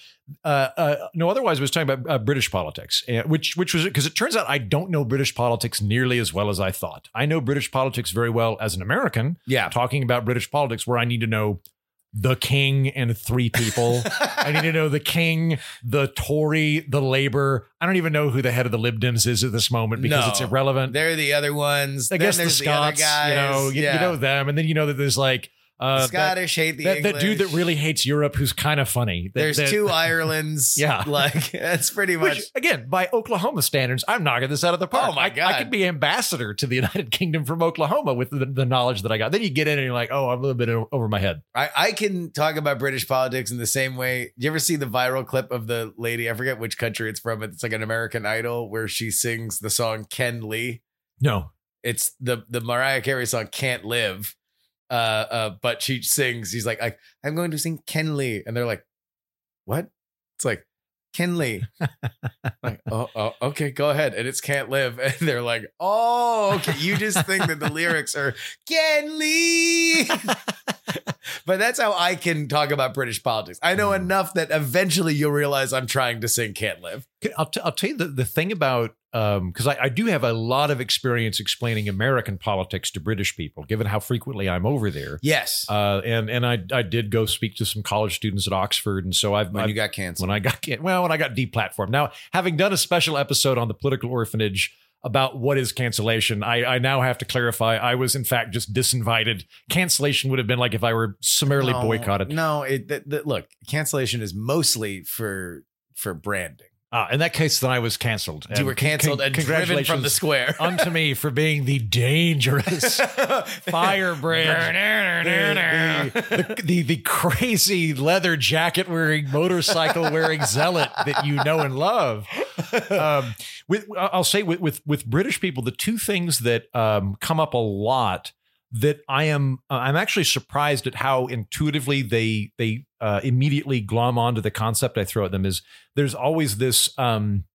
uh, uh, no, otherwise, I was talking about uh, British politics, which which was because it turns out I don't know British politics nearly as well as I thought. I know British politics very well as an American. Yeah. talking about British politics, where I need to know the king and three people. I need to know the king, the Tory, the Labour. I don't even know who the head of the Lib Dems is at this moment because No. it's irrelevant. They're the other ones. I Then guess the Scots, other guys. you know, you, you know them, and then you know that there's like Uh, that- Scottish hate the that, that dude that really hates Europe, who's kind of funny. That- There's that- two Irelands. Yeah. like that's pretty much. Which, again, by Oklahoma standards, I'm knocking this out of the park. Oh, my I- I, could be ambassador to the United Kingdom from Oklahoma with the, the knowledge that I got. Then you get in and you're like, oh, I'm a little bit over my head. I, I can talk about British politics in the same way. You ever see the viral clip of the lady? I forget which country it's from. It's like an American Idol where she sings the song Ken Lee. No. It's the the Mariah Carey song "Can't Live," uh, uh, but she sings. He's like, "I'm going to sing Ken Lee," and they're like, "What?" It's like Ken Lee. like, oh, oh, okay, go ahead. And it's "Can't Live," and they're like, "Oh, okay." You just think that the lyrics are Ken Lee. but that's how I can talk about British politics. I know enough that eventually you'll realize I'm trying to sing "Can't Live." I'll, t- I'll tell you the, the thing about because I, I do have a lot of experience explaining American politics to British people, given how frequently I'm over there. Yes. Uh, and and I I did go speak to some college students at Oxford, and so I've When I've- you got canceled. when I got well when I got deplatformed. Now, having done a special episode on the political orphanage about what is cancellation, I, I now have to clarify. I was in fact just disinvited. Cancellation would have been like if I were summarily No, boycotted. No, it th- th- look, cancellation is mostly for for branding. Ah, in that case, then I was canceled. You were canceled and driven from the square. unto me for being the dangerous firebrand, the, the, the, the crazy leather jacket wearing, motorcycle wearing zealot that you know and love. Um, with, I'll say with, with with British people, the two things that um, come up a lot that I am uh, I'm actually surprised at how intuitively they they uh, immediately glom onto the concept I throw at them is there's always this um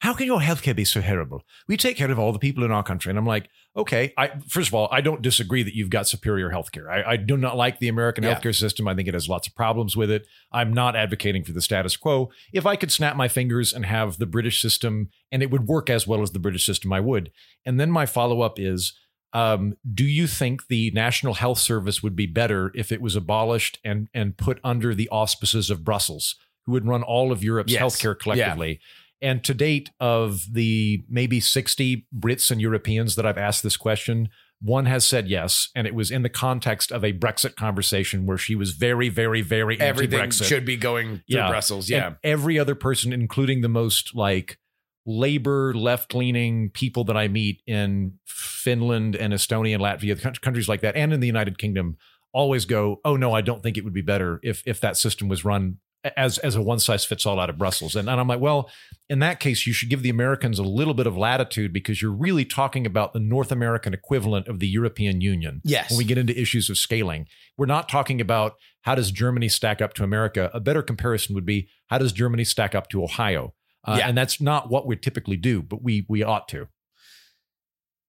how can your healthcare be so terrible? We take care of all the people in our country. And I'm like, okay, I first of all, I don't disagree that you've got superior healthcare. I, I do not like the American Yeah. healthcare system. I think it has lots of problems with it. I'm not advocating for the status quo. If I could snap my fingers and have the British system and it would work as well as the British system, I would. And then my follow-up is um, do you think the National Health Service would be better if it was abolished and and put under the auspices of Brussels, who would run all of Europe's Yes. healthcare collectively? And to date, of the maybe 60 Brits and Europeans that I've asked this question, one has said yes. And it was in the context of a Brexit conversation where she was very, very, very Everything Brexit. should be going through Brussels. Yeah. And every other person, including the most like labor left leaning people that I meet in Finland and Estonia and Latvia, countries like that, and in the United Kingdom, always go, "Oh no, I don't think it would be better if if that system was run as as a one size fits all out of Brussels." And, and I'm like, well, in that case, you should give the Americans a little bit of latitude because you're really talking about the North American equivalent of the European Union. Yes. When we get into issues of scaling, we're not talking about how does Germany stack up to America. A better comparison would be how does Germany stack up to Ohio. Uh, Yeah. And that's not what we typically do, but we we ought to.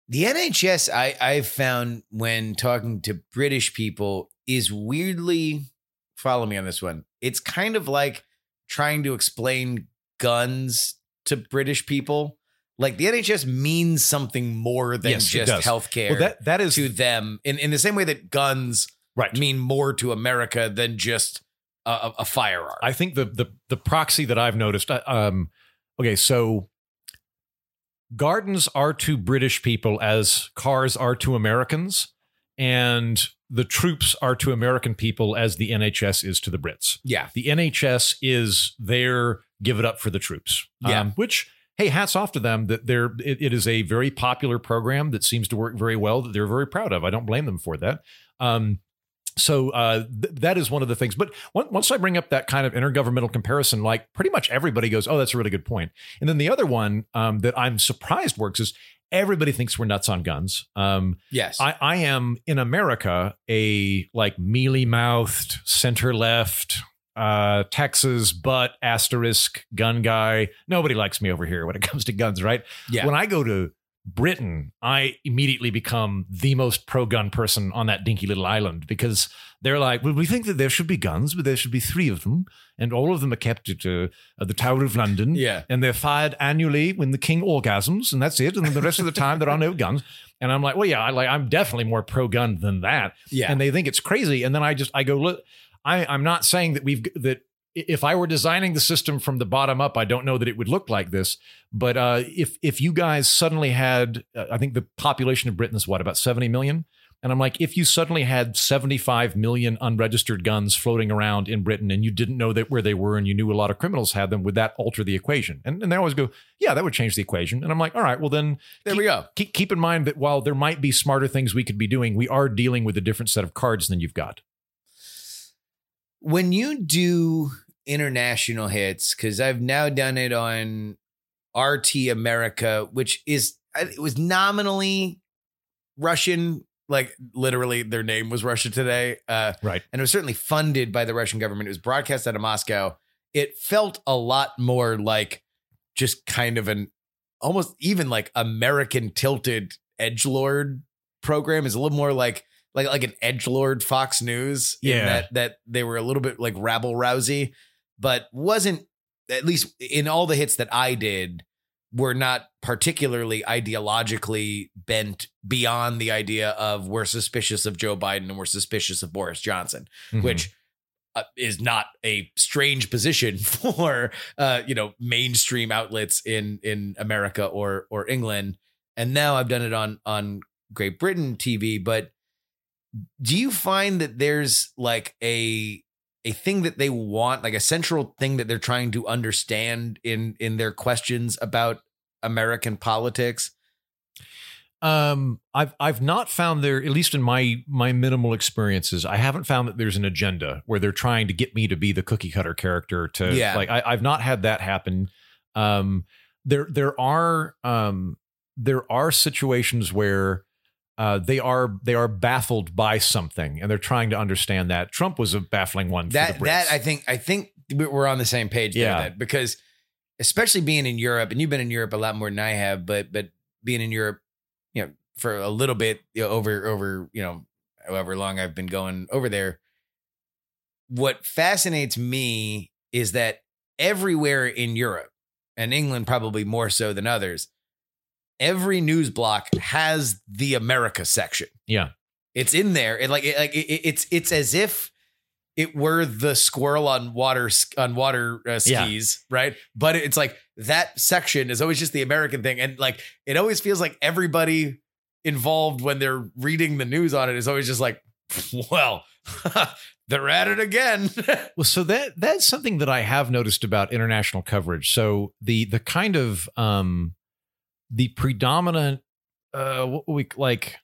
The NHS, I, I've found when talking to British people, is weirdly, follow me on this one. It's kind of like trying to explain guns to British people. Like the NHS means something more than Yes, just healthcare Well, that that is to them, in, in the same way that guns right. mean more to America than just a, a, a firearm. I think the the the proxy that I've noticed. uh, Um, okay, so gardens are to British people as cars are to Americans, and the troops are to American people as the NHS is to the Brits. yeah. The NHS is there, give it up for the troops. Yeah. Um, which, hey, hats off to them that they're it, it is a very popular program that seems to work very well that they're very proud of. I don't blame them for that. Um, so uh, th- that is one of the things. But on- once I bring up that kind of intergovernmental comparison, like pretty much everybody goes, "Oh, that's a really good point." And then the other one um, that I'm surprised works is everybody thinks we're nuts on guns. Um, Yes. I, I am in America a like mealy mouthed center left uh Texas butt asterisk gun guy. Nobody likes me over here when it comes to guns, right? yeah. When I go to Britain, I immediately become the most pro gun person on that dinky little island because they're like, well, we think that there should be guns, but there should be three of them, and all of them are kept at, uh, at the Tower of London. Yeah. And they're fired annually when the king orgasms, and that's it. And then the rest of the time, there are no guns. And I'm like, well, yeah, I like I'm definitely more pro gun than that. Yeah. And they think it's crazy. And then I just I go, look, I, I'm not saying that we've that if I were designing the system from the bottom up, I don't know that it would look like this. But uh, if if you guys suddenly had, uh, I think the population of Britain is what about 70 million. And I'm like, if you suddenly had 75 million unregistered guns floating around in Britain and you didn't know that where they were and you knew a lot of criminals had them, would that alter the equation? And, and they always go, yeah, that would change the equation. And I'm like, all right, well then There keep, we go. Keep, keep in mind that while there might be smarter things we could be doing, we are dealing with a different set of cards than you've got. when you do international hits, because I've now done it on RT America, which is it was nominally Russian, like literally their name was Russia Today, uh, Right. and it was certainly funded by the Russian government. It was broadcast out of Moscow. It felt a lot more like just kind of an almost even like American tilted edge lord program is a little more like like like an edge lord Fox News. in Yeah. that that they were a little bit like rabble rousy, but wasn't at least in all the hits that I did were not particularly ideologically bent beyond the idea of we're suspicious of Joe Biden and we're suspicious of Boris Johnson, Mhm. which uh, is not a strange position for uh, you know mainstream outlets in in America or or England. And now I've done it on on Great Britain TV, but do you find that there's like a a thing that they want like a central thing that they're trying to understand in in their questions about American politics? Um, I've I've not found there, at least in my my minimal experiences, I haven't found that there's an agenda where they're trying to get me to be the cookie cutter character. To Yeah. like, I, I've not had that happen. Um, there there are um there are situations where uh they are they are baffled by something and they're trying to understand that. Trump was a baffling one. for that that I think I think we're on the same page there Yeah. then, because especially being in Europe and you've been in Europe a lot more than I have but but being in Europe you know for a little bit you know, over over you know however long I've been going over there what fascinates me is that everywhere in Europe and England probably more so than others every news block has the America section yeah. it's in there. It like it, like it, it- it's it's as if it were the squirrel on water on water uh, Yeah. skis, right? But it's like that section is always just the American thing, and like it always feels like everybody involved when they're reading the news on it is always just like, well, they're at it again. Well, so that that's something that I have noticed about international coverage. So the the kind of um the predominant uh what we like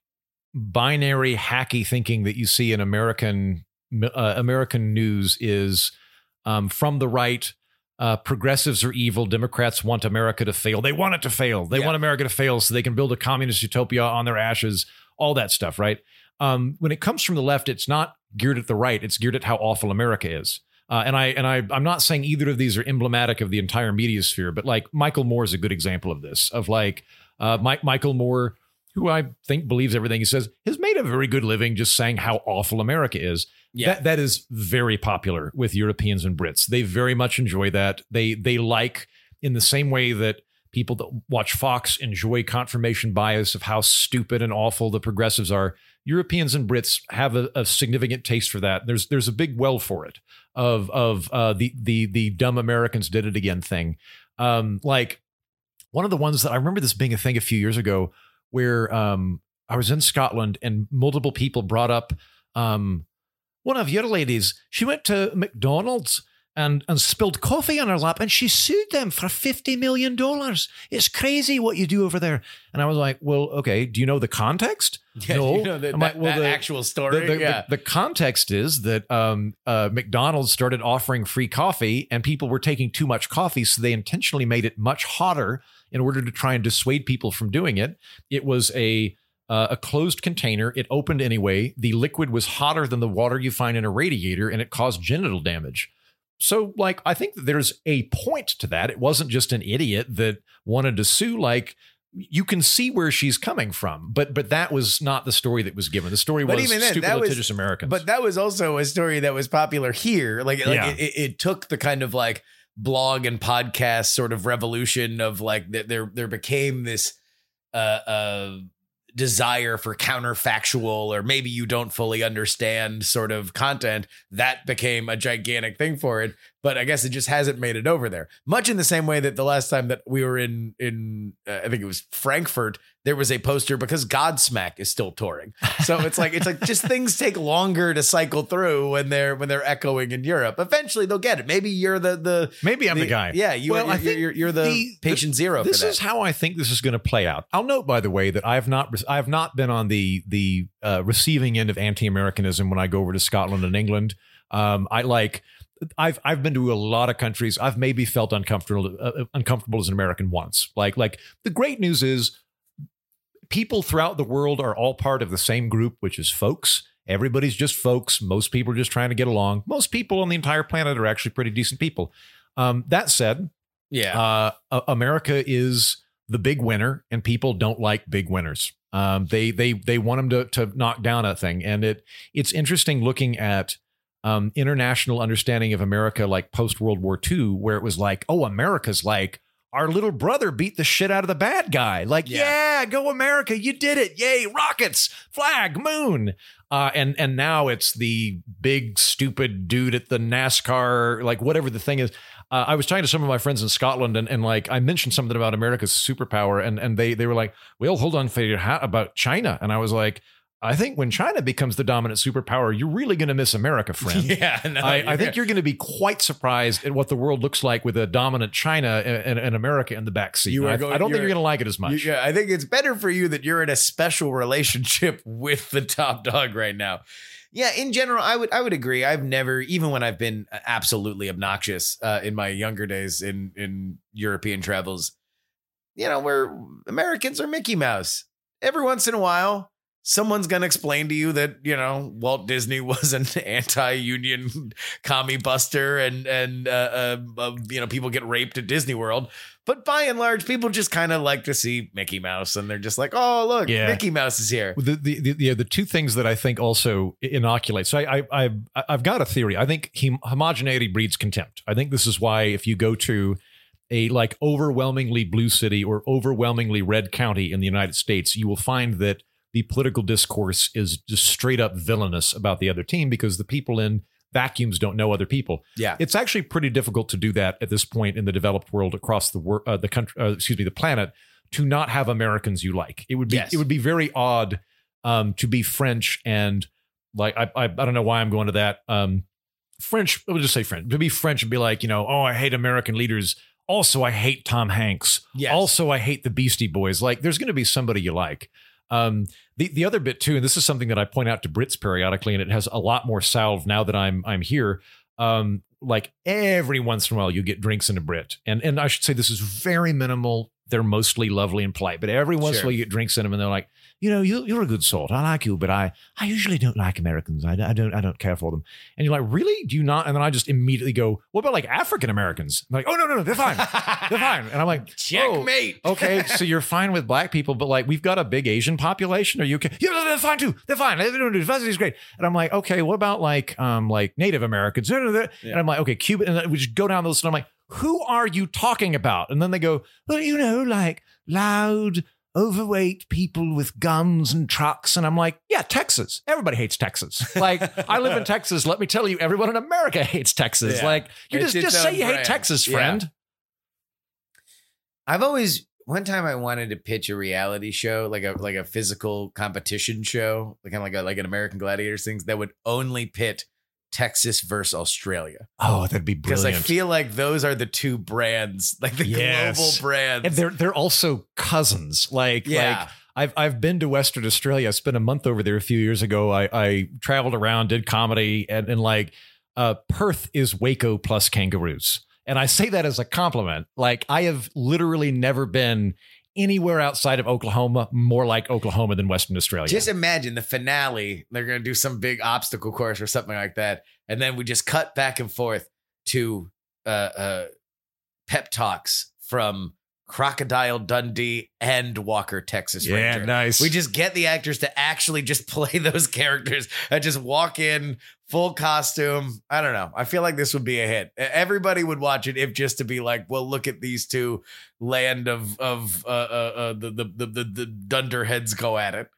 binary hacky thinking that you see in American uh, American news is um from the right uh, progressives are evil. Democrats want America to fail. They want it to fail. They Yeah. want America to fail so they can build a communist utopia on their ashes. All that stuff, right? Um, when it comes from the left, it's not geared at the right. It's geared at how awful America is. Uh, and I and I I'm not saying either of these are emblematic of the entire media sphere, but like Michael Moore is a good example of this. Of like uh, Mike Michael Moore, who I think believes everything he says, has made a very good living just saying how awful America is. Yeah. That that is very popular with Europeans and Brits. They very much enjoy that. They they like in the same way that people that watch Fox enjoy confirmation bias of how stupid and awful the progressives are. Europeans and Brits have a, a significant taste for that. There's there's a big well for it of of uh, the the the dumb Americans did it again thing. Um, like one of the ones that I remember this being a thing a few years ago, where um, I was in Scotland and multiple people brought up um, one of your ladies. She went to McDonald's and and spilled coffee on her lap, and she sued them for fifty million dollars. It's crazy what you do over there. And I was like, well, okay. Do you know the context? Yeah, no. you know that- I'm like, that- that actual story? the- the- Yeah. the context is that um, uh, McDonald's started offering free coffee, and people were taking too much coffee, so they intentionally made it much hotter in order to try and dissuade people from doing it. It was a uh, a closed container. It opened anyway. The liquid was hotter than the water you find in a radiator, and it caused genital damage. So, like, I think that there's a point to that. It wasn't just an idiot that wanted to sue. Like, you can see where she's coming from, but but that was not the story that was given. The story But was even then, stupid that was- litigious Americans. But that was also a story that was popular here. Like, like Yeah. it, it, it took the kind of like blog and podcast sort of revolution of like that there there became this uh uh desire for counterfactual or maybe you don't fully understand sort of content that became a gigantic thing for it but I guess it just hasn't made it over there. Much in the same way that the last time that we were in in uh, I think it was Frankfurt, there was a poster because Godsmack is still touring. So it's like it's like just things take longer to cycle through when they're when they're echoing in Europe. Eventually they'll get it. Maybe you're the the maybe I'm the, guy. Yeah, you Well, are, I you're, you're, you're the, patient zero. This for that. is how I think this is going to play out. I'll note, by the way, that I've not I've not been on the the uh, receiving end of anti-Americanism when I go over to Scotland and England. Um, I like. I've I've been to a lot of countries. I've maybe felt uncomfortable uh, uncomfortable as an American once. Like like the great news is people throughout the world are all part of the same group, which is folks. Everybody's just folks. Most people are just trying to get along. Most people on the entire planet are actually pretty decent people. Um, that said, yeah, uh, America is the big winner, and people don't like big winners. Um, they they they want them to to knock down a thing, and it it's interesting looking at um, international understanding of America, like post World War II, where it was like, oh, America's like our little brother beat the shit out of the bad guy. Like, yeah, go America, you did it! Yay, rockets, flag, moon. Uh, and and now it's the big stupid dude at the NASCAR, like whatever the thing is. Uh, I was talking to some of my friends in Scotland, and, and like I mentioned something about America's superpower, and and they they were like, "Well, hold on, for how about China?" And I was like, "I think when China becomes the dominant superpower, you're really going to miss America, friend." Yeah, no, I, I think you're going to be quite surprised at what the world looks like with a dominant China and, and, America in the backseat. You are I, going- I don't think you're- you're going to like it as much. You- yeah, I think it's better for you that you're in a special relationship with the top dog right now. Yeah, in general, I would I would agree. I've never, even when I've been absolutely obnoxious uh, in my younger days in in European travels, you know, where Americans are Mickey Mouse. Every once in a while, someone's gonna explain to you that you know Walt Disney was an anti-union commie buster, and and uh, uh, uh, you know people get raped at Disney World. But by and large, people just kind of like to see Mickey Mouse, and they're just like, "Oh, look, Yeah. Mickey Mouse is here." The, the, the, yeah, the two things that I think also inoculate. So I, I, I, I've got a theory. I think hom- homogeneity breeds contempt. I think this is why if you go to a like overwhelmingly blue city or overwhelmingly red county in the United States, you will find that the political discourse is just straight up villainous about the other team because the people in vacuums don't know other people. Yeah. It's actually pretty difficult to do that at this point in the developed world across the world, uh, the country, uh, excuse me, the planet, to not have Americans you like. It would be Yes. it would be very odd um, to be French and like I, I I don't know why I'm going to that um, French. I'll just say French to be French and be like you know oh I hate American leaders. Also I hate Tom Hanks. Yes. Also I hate the Beastie Boys. Like there's going to be somebody you like. Um, the the other bit too, and this is something that I point out to Brits periodically, and it has a lot more salve now that I'm I'm here. Um, like every once in a while, you get drinks in a Brit, and and I should say this is very minimal. They're mostly lovely and polite, but every once in a while you get drinks in them, and they're like, you know, you, you're a good sort. I like you, but I I usually don't like Americans. I, I don't I don't care for them. And you're like, really? Do you not? And then I just immediately go, what about like African Americans? Like, oh no no no, they're fine, they're fine. And I'm like, oh, Checkmate. okay, so you're fine with black people, but like we've got a big Asian population. Are you okay? Yeah, they're fine too. They're fine. They don't do diversity's great. And I'm like, okay, what about like um like Native Americans? No, no, no. And I'm like, okay, Cuban. And we just go down the list, and I'm like, who are you talking about? And then they go, well, you know, like loud, overweight people with guns and trucks. And I'm like, yeah, Texas. Everybody hates Texas. Like I live in Texas. Let me tell you, everyone in America hates Texas. Yeah. Like you It's just just say own you hate brand. Texas, Yeah. friend. I've always one time I wanted to pitch a reality show, like a like a physical competition show, like kind of like a, like an American Gladiators things that would only pit Texas versus Australia. Oh, that'd be Because brilliant. I feel like those are the two brands, like the Yes. global brands. and they're they're also cousins. Like Yeah. like I've I've been to Western Australia. I spent a month over there a few years ago. I I traveled around, did comedy, and and like uh, Perth is Waco plus kangaroos, and I say that as a compliment. Like I have literally never been anywhere outside of Oklahoma more like Oklahoma than Western Australia. Just imagine the finale. They're going to do some big obstacle course or something like that. And then we just cut back and forth to uh, uh, pep talks from Crocodile Dundee and Walker, Texas Yeah, Ranger. nice. We just get the actors to actually just play those characters and just walk in full costume. I don't know. I feel like this would be a hit. Everybody would watch it if just to be like, well, look at these two land of of uh, uh, uh, the, the the the the dunderheads go at it.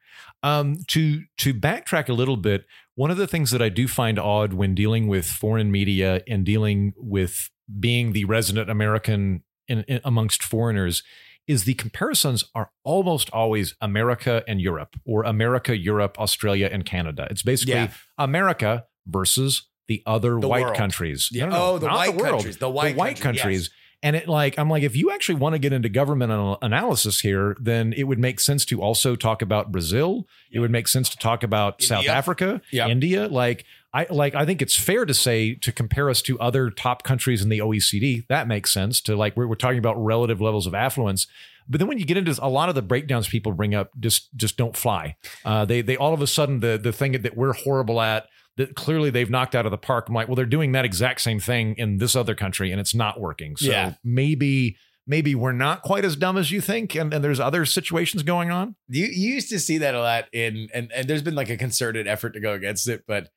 Um, to to backtrack a little bit, one of the things that I do find odd when dealing with foreign media and dealing with being the resident American in, in, amongst foreigners is the comparisons are almost always America and Europe or America, Europe, Australia, and Canada. It's basically Yeah. America versus the other The white world. countries. Yeah. No, Oh, the white world. countries. The white countries, countries. yes. And it like I'm like, if you actually want to get into government analysis here, then it would make sense to also talk about Brazil. It would make sense to talk about South Africa, Yep. India. Like I like I think it's fair to say to compare us to other top countries in the OECD. That makes sense to like we're, we're talking about relative levels of affluence. But then when you get into a lot of the breakdowns people bring up, just just don't fly. Uh, they they all of a sudden the the thing that we're horrible at that clearly they've knocked out of the park. I'm like, well, they're doing that exact same thing in this other country and it's not working. So Yeah. maybe maybe we're not quite as dumb as you think, and, and there's other situations going on. You you used to see that a lot in and and there's been like a concerted effort to go against it, but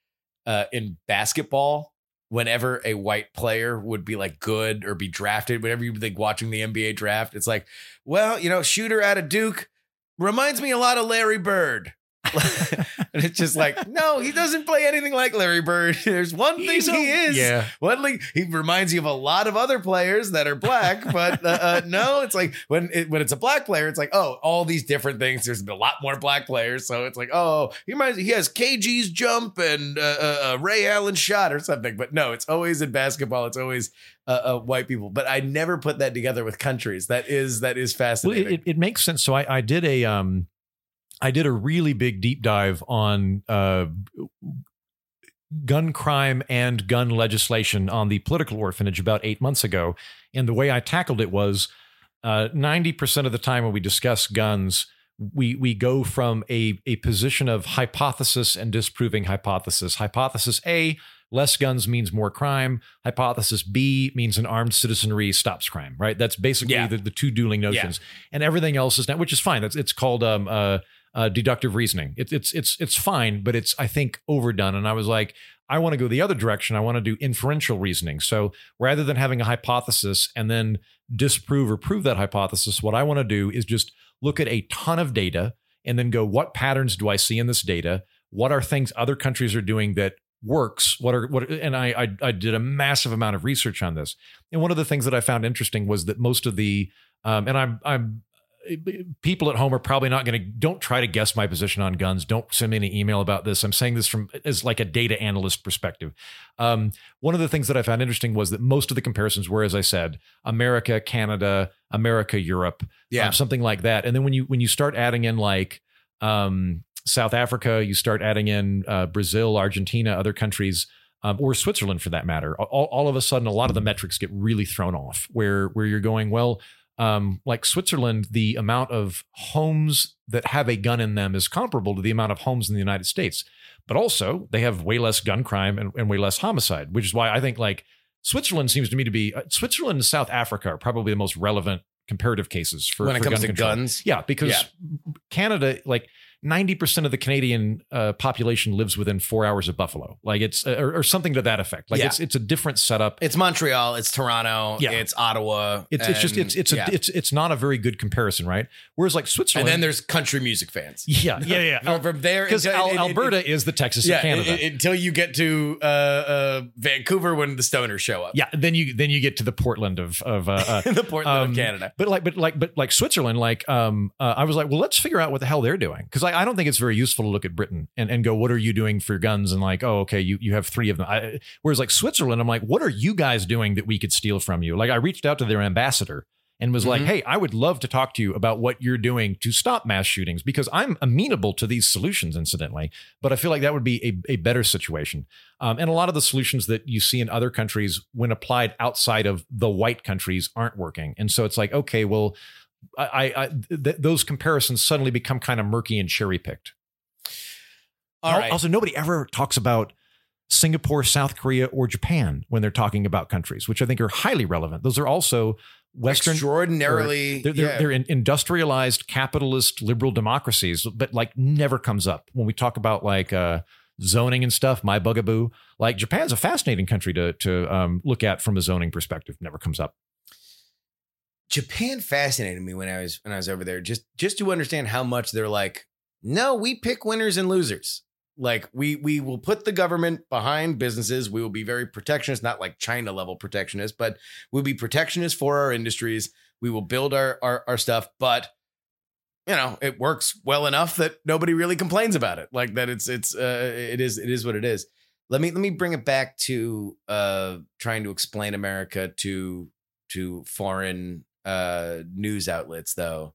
uh in basketball, whenever a white player would be like good or be drafted, whenever you think watching the NBA draft, it's like, well, you know, shooter out of Duke reminds me a lot of Larry Bird. and it's just like, no, he doesn't play anything like Larry Bird. There's one thing He's a- he is. yeah. One thing he reminds you of a lot of other players that are black, but uh, uh, no, it's like when it, when it's a black player, it's like oh, all these different things. There's a lot more black players, so it's like oh, he reminds he has KG's jump and uh, uh, uh, Ray Allen shot or something. But no, it's always in basketball. It's always uh, uh, white people. But I never put that together with countries. That is that is fascinating. it, it, it makes sense. So I, I did a um, I did a really big deep dive on uh, gun crime and gun legislation on the political orphanage about eight months ago, and the way I tackled it was uh, ninety percent of the time when we discuss guns. We we go from a a position of hypothesis and disproving hypothesis. Hypothesis A: less guns means more crime. Hypothesis B means an armed citizenry stops crime. Right? That's basically Yeah. the, the two dueling notions, and everything else is not, which is fine. It's it's called um uh, uh deductive reasoning. It's it's it's it's fine, but it's I think overdone. And I was like, I want to go the other direction. I want to do inferential reasoning. So rather than having a hypothesis and then disprove or prove that hypothesis, what I want to do is just look at a ton of data and then go, what patterns do I see in this data? What are things other countries are doing that works? What are what? And I I, I did a massive amount of research on this. And one of the things that I found interesting was that most of the um, and I'm I'm people at home are probably not going to don't try to guess my position on guns don't send me an email about this i'm saying this from as like a data analyst perspective um, one of the things that i found interesting was that most of the comparisons were as i said america canada america europe Yeah. um, something like that and then when you when you start adding in like um, south africa you start adding in uh, brazil argentina other countries um, or Switzerland for that matter. All, all of a sudden, a lot of the metrics get really thrown off. Where where you're going, well, um, like Switzerland, the amount of homes that have a gun in them is comparable to the amount of homes in the United States. But also, they have way less gun crime and, and way less homicide, which is why I think like Switzerland seems to me to be uh, Switzerland and South Africa are probably the most relevant comparative cases for When it for comes gun to control. guns? Yeah, because Yeah. Canada, like 90% of the Canadian uh, population lives within four hours of Buffalo. Like it's, uh, or, or something to that effect. Like Yeah. it's, it's a different setup. it's Montreal, it's Toronto, Yeah. it's Ottawa. It's, it's just, it's, it's, yeah. a, it's, it's not a very good comparison, right? Whereas like Switzerland. and then there's country music fans. yeah, yeah, yeah. From- from there Because until- Al- it- it- Alberta is the Texas yeah, of Canada. i- i- until you get to uh, uh, Vancouver when the stoners show up. yeah, then you then you get to the Portland of of uh, uh, the Portland um, of Canada. But like, but like, but like Switzerland, like, um, uh, I was like, well, let's figure out what the hell they're doing because I, I don't think it's very useful to look at Britain and, and go, what are you doing for guns? And like, oh, okay, you you have three of them. I, whereas like Switzerland, I'm like, what are you guys doing that we could steal from you? Like, I reached out to their ambassador and was like, Mhm. hey, I would love to talk to you about what you're doing to stop mass shootings because I'm amenable to these solutions, incidentally. But I feel like that would be a, a better situation. Um, and a lot of the solutions that you see in other countries, when applied outside of the white countries, aren't working. And so it's like, okay, well, I, I, th- those comparisons suddenly become kind of murky and cherry picked. All right. Also, nobody ever talks about Singapore, South Korea, or Japan when they're talking about countries, which I think are highly relevant. Those are also Western, Extraordinarily, or they're, they're, yeah. they're in industrialized, capitalist, liberal democracies, but like never comes up when we talk about like uh, zoning and stuff. My bugaboo, like Japan's a fascinating country to to um, look at from a zoning perspective. Never comes up. Japan fascinated me when I was when I was over there. Just just to understand how much they're like No, we pick winners and losers. Like we we will put the government behind businesses. We will be very protectionist, not like China level protectionist, but we'll be protectionist for our industries. We will build our our, our stuff, but you know it works well enough that nobody really complains about it. Like that, it's it's uh, it is it is what it is. Let me let me bring it back to uh trying to explain America to to foreign uh news outlets though.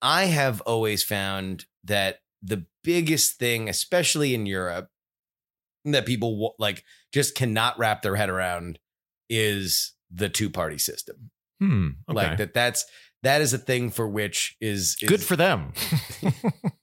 I have always found that the biggest thing, especially in Europe, that people like just cannot wrap their head around is the two party system. Hmm. Okay. Like that. That's that is a thing for which is, is Good for them.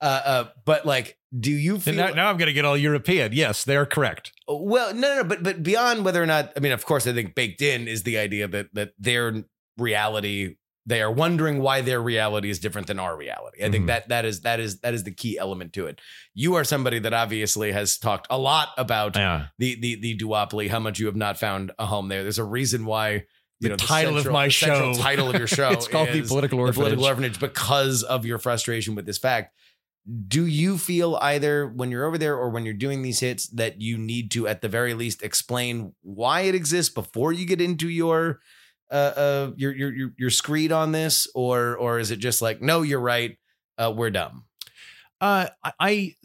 uh, uh, but like, do you feel now, now I'm going to get all European. Yes, they are correct. Well, no, no, no, but but beyond whether or not, I mean, of course, I think baked in is the idea that that their reality, they are wondering why their reality is different than our reality. I think Mhm. that that is that is that is the key element to it. You are somebody that obviously has talked a lot about Yeah. the the the duopoly, how much you have not found a home there. There's a reason why. You The know, title of central- my the show. title of your show, It's called The Political The political Orphanage. orphanage because of your frustration with this fact do you feel either when you're over there or when you're doing these hits that you need to at the very least explain why it exists before you get into your uh, uh your your your, your screed on this or or is it just like no you're right uh we're dumb Uh, I-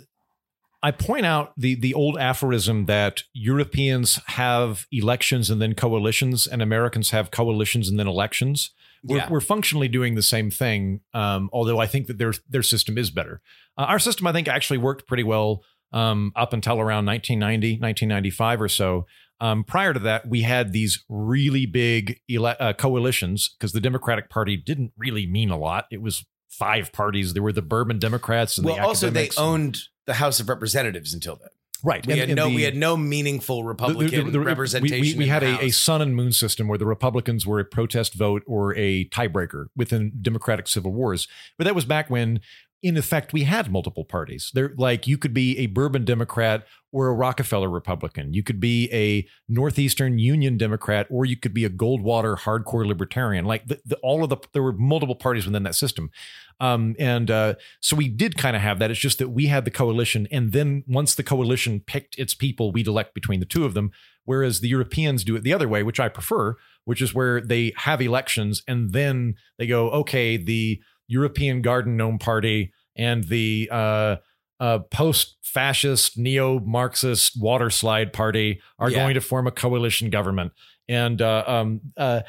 I point out the the old aphorism that Europeans have elections and then coalitions, and Americans have coalitions and then elections. We're, Yeah. we're functionally doing the same thing, um, although I think that their their system is better. Uh, our system, I think, actually worked pretty well um, up until around 1990, 1995 or so. Um, prior to that, we had these really big ele- uh, coalitions because the Democratic Party didn't really mean a lot. It was five parties. There were the Bourbon Democrats and well the also they owned the house of representatives until then right. we and- had and no the- we had no meaningful republican the- the- representation We, we, we had a, a sun and moon system where the Republicans were a protest vote or a tiebreaker within democratic civil wars. But that was back when, in effect, we had multiple parties. There, like you could be a Bourbon Democrat or a Rockefeller Republican. You could be a Northeastern Union Democrat or you could be a Goldwater hardcore libertarian. Like the, the, all of the, there were multiple parties within that system. Um, and uh, so we did kind of have that. It's just that we had the coalition, and then once the coalition picked its people, we'd elect between the two of them. Whereas the Europeans do it the other way, which I prefer, which is where they have elections and then they go, okay, the European Garden Gnome Party and the uh, uh, post-fascist, neo-Marxist water slide party are Yeah. going to form a coalition government. And uh, um, uh,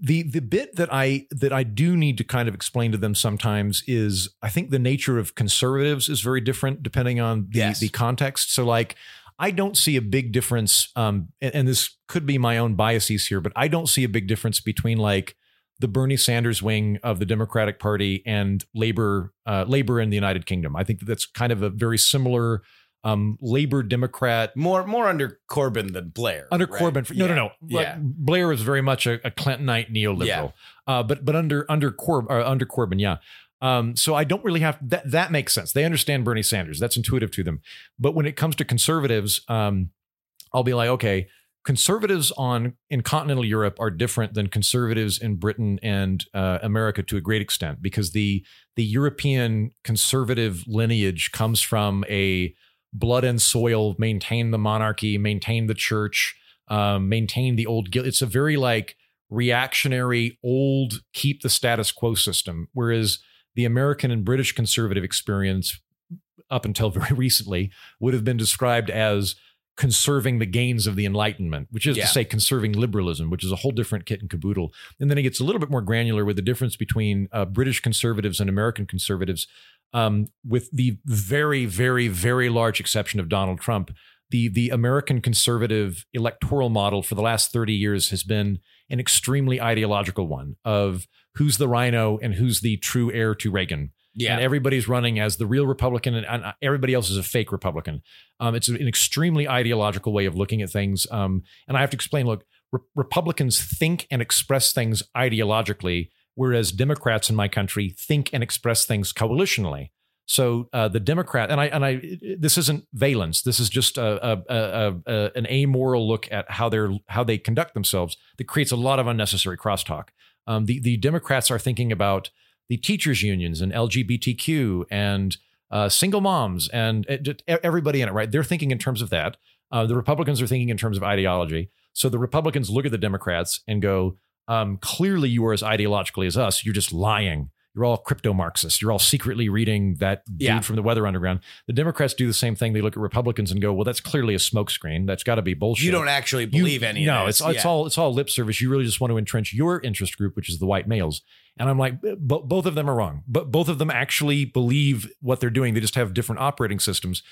the the bit that I that I do need to kind of explain to them sometimes is I think the nature of conservatives is very different depending on the Yes. the context. So like I don't see a big difference, um, and, and this could be my own biases here, but I don't see a big difference between like the Bernie Sanders wing of the Democratic Party and Labor uh, Labor in the United Kingdom. I think that that's kind of a very similar um, Labor Democrat more more under corbyn than blair under right? Corbyn. No, no, no. Yeah Blair was very much a, a Clintonite neoliberal. Yeah. Uh, but but under under Corb uh, under Corbyn, yeah. Um, so I don't really have that. That makes sense. They understand Bernie Sanders. That's intuitive to them. But when it comes to conservatives, um, I'll be like, okay, conservatives on in continental Europe are different than conservatives in Britain and uh, America to a great extent because the the European conservative lineage comes from a blood and soil, maintain the monarchy, maintain the church, um, maintain the old. It's a very like reactionary, old, keep the status quo system. Whereas the American and British conservative experience, up until very recently, would have been described as conserving the gains of the Enlightenment, which is Yeah. to say conserving liberalism, which is a whole different kit and caboodle. And then it gets a little bit more granular with the difference between uh, British conservatives and American conservatives, um, with the very, very, very large exception of Donald Trump. The, the American conservative electoral model for the last 30 years has been an extremely ideological one of who's the RINO and who's the true heir to Reagan. Yeah And everybody's running as the real Republican, and, and everybody else is a fake Republican. Um, it's an extremely ideological way of looking at things. Um, and I have to explain look, Re- Republicans think and express things ideologically, whereas Democrats in my country think and express things coalitionally. So uh, the Democrat and I and I this isn't valence. This is just a, a, a, a an amoral look at how they're how they conduct themselves that creates a lot of unnecessary crosstalk. Um, the the Democrats are thinking about the teachers unions and LGBTQ and uh, single moms and uh, everybody in it, right? They're thinking in terms of that. Uh, the Republicans are thinking in terms of ideology. So the Republicans look at the Democrats and go, um, clearly you are as ideologically as us. You're just lying. You're all crypto Marxists. You're all secretly reading that dude Yeah. from the Weather Underground. The Democrats do the same thing. They look at Republicans and go, well, that's clearly a smokescreen. That's got to be bullshit. You don't actually You- believe any no, of it's this. it's Yeah. all it's all lip service. You really just want to entrench your interest group, which is the white males. And I'm like, both of them are wrong. But both of them actually believe what they're doing. They just have different operating systems.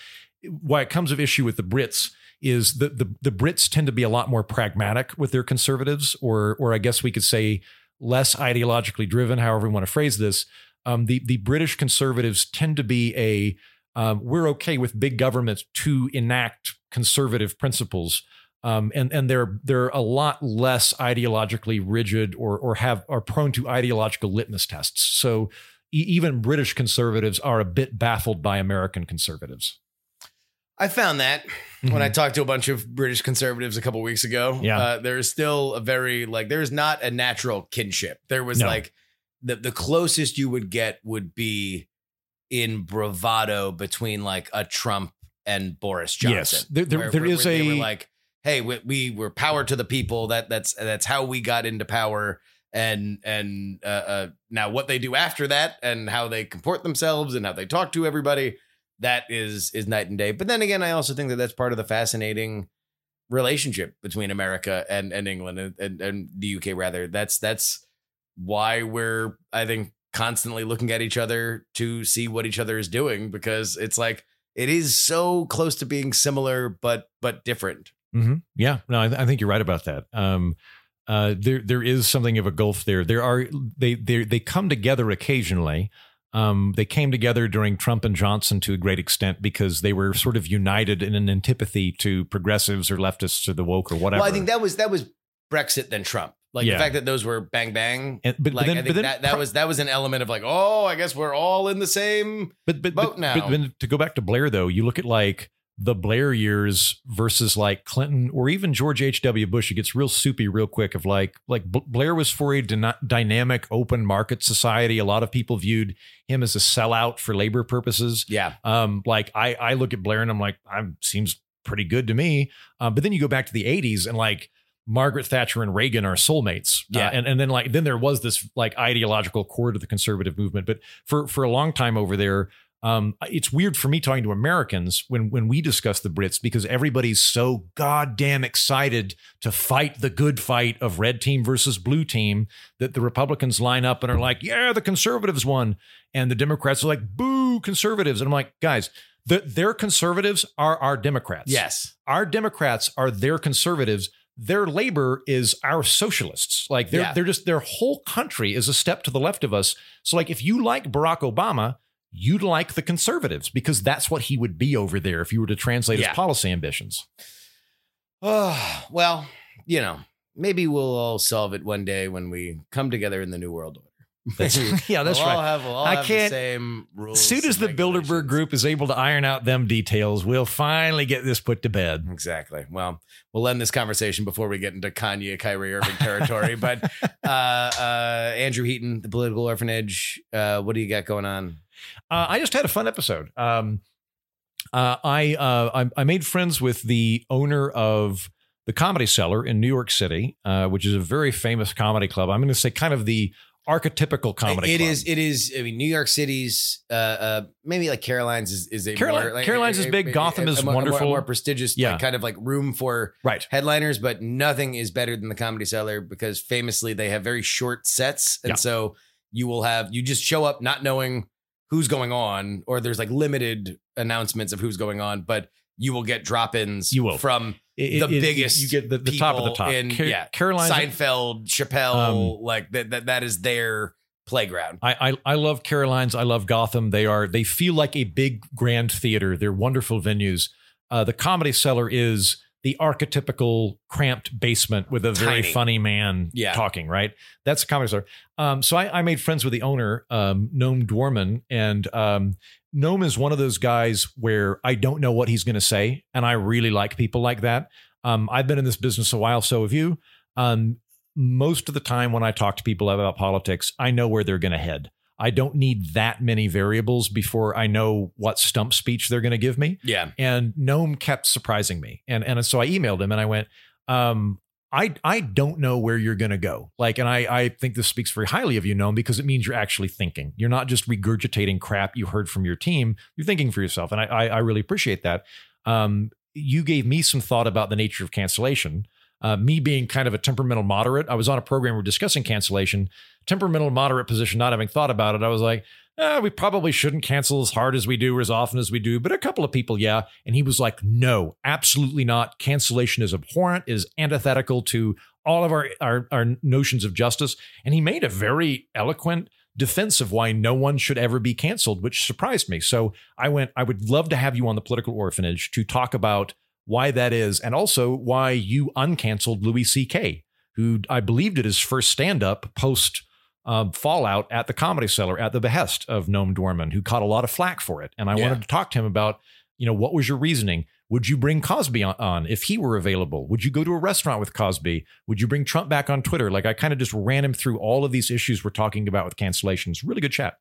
Why it comes of issue with the Brits is that the the Brits tend to be a lot more pragmatic with their conservatives, or or I guess we could say less ideologically driven. However, we want to phrase this. Um, the the British conservatives tend to be a um, we're okay with big government to enact conservative principles um, and and they're they're a lot less ideologically rigid or or have are prone to ideological litmus tests. So e- even British conservatives are a bit baffled by American conservatives. I found that when I talked to a bunch of British conservatives a couple weeks ago. Mm-hmm. Yeah. Uh, there's still a very like there's not a natural kinship. There was No. like the the closest you would get would be in bravado between like a Trump and Boris Johnson. Yes. There- there- there is they were a- like, hey, we, we were power to the people. That that's that's how we got into power. And and uh, uh, now what they do after that, and how they comport themselves, and how they talk to everybody, that is is night and day. But then again, I also think that that's part of the fascinating relationship between America and and England and, and, and the UK rather. That's that's why we're I think constantly looking at each other to see what each other is doing because it's like it is so close to being similar but but different. hmm Yeah, no, I, I think you're right about that. Um, uh, there there is something of a gulf there. There are they they they come together occasionally. Um, they came together during Trump and Johnson to a great extent because they were sort of united in an antipathy to progressives or leftists or the woke or whatever. Well, I think that was that was Brexit than Trump. Like Yeah. the fact that those were bang bang. And- but- but then- I think that, that was that was an element of like, oh, I guess we're all in the same but but, boat but, now. but then to go back to Blair though, you look at like the Blair years versus like Clinton or even George H. W. Bush. It gets real soupy real quick. Of like like Blair was for a dyna- dynamic open market society. A lot of people viewed him as a sellout for labor purposes. yeah. Um, like I I look at Blair and I'm like, I'm seems pretty good to me. Um, but then you go back to the 80s and like Margaret Thatcher and Reagan are soulmates. Uh, Yeah. and, and then like then there was this like ideological core to the conservative movement. But for for a long time over there, um, it's weird for me talking to Americans when when we discuss the Brits because everybody's so goddamn excited to fight the good fight of red team versus blue team that the Republicans line up and are like, yeah, the conservatives won, and the Democrats are like, boo, conservatives. And I'm like, guys, the, their conservatives are our Democrats. Yes. our Democrats are their conservatives. Their labor is our socialists. Like they're Yeah. they're just their whole country is a step to the left of us. So like if you like Barack Obama, you'd like the conservatives because that's what he would be over there if you were to translate Yeah. his policy ambitions. Oh, well, you know, maybe we'll all solve it one day when we come together in the new world order. That's- yeah, that's we'll All right. have, we'll I can't- the same rules. As soon as the Bilderberg group is able to iron out them details, we'll finally get this put to bed. Exactly. Well, we'll end this conversation before we get into Kanye, Kyrie Irving territory. but uh, uh, Andrew Heaton, the political orphanage. Uh, what do you got going on? Uh, I just had a fun episode. Um, uh, I, uh, I I made friends with the owner of the Comedy Cellar in New York City, uh, which is a very famous comedy club. I'm going to say kind of the archetypical comedy. It club. is. It is. I mean, New York City's. Uh, uh, maybe like Caroline's is, is a Caroline- more, like, Caroline's is big. a- Gotham a- is a more- a more- wonderful. more prestigious. Yeah. like, kind of like room for right. headliners, but nothing is better than the Comedy Cellar because famously they have very short sets, and Yeah. so you will have you just show up not knowing who's going on, or there's like limited announcements of who's going on, but you will get drop-ins. You will. from It- the it- biggest. You get the, the top of the top. In, Car- yeah, Caroline's Seinfeld, Chappelle, Um, like that. That that is their playground. I, I I love Caroline's. I love Gotham. They are they feel like a big grand theater. They're wonderful venues. Uh, the Comedy Cellar is the archetypical cramped basement with a very Tiny. funny man Yeah. talking. Right, that's a Comedy Cellar. Um, so I, I made friends with the owner, um, Noam Dworman, and um, Noam is one of those guys where I don't know what he's going to say, and I really like people like that. Um, I've been in this business a while, so have you. Um, most of the time when I talk to people about politics, I know where they're going to head. I don't need that many variables before I know what stump speech they're going to give me. Yeah. And Noam kept surprising me. And and so I emailed him and I went, um, I I don't know where you're gonna go. Like, and I I think this speaks very highly of you, Noam, because it means you're actually thinking. You're not just regurgitating crap you heard from your team. You're thinking for yourself. And I I, I really appreciate that. Um, you gave me some thought about the nature of cancellation. Uh, me being kind of a temperamental moderate, I was on a program we were discussing cancellation. Temperamental moderate position, not having thought about it, I was like, eh, we probably shouldn't cancel as hard as we do or as often as we do, but a couple of people, yeah. And he was like, no, absolutely not. Cancellation is abhorrent, is antithetical to all of our, our, our notions of justice. And he made a very eloquent defense of why no one should ever be canceled, which surprised me. So I went, I would love to have you on the political orphanage to talk about why that is, and also why you uncanceled Louis C.K., who I believe did his first stand up post uh, fallout at the comedy cellar at the behest of Noam Dworman, who caught a lot of flack for it. And I Yeah. wanted to talk to him about, you know, what was your reasoning? Would you bring Cosby on, on if he were available? Would you go to a restaurant with Cosby? Would you bring Trump back on Twitter? Like I kind of just ran him through all of these issues we're talking about with cancellations. Really good chat.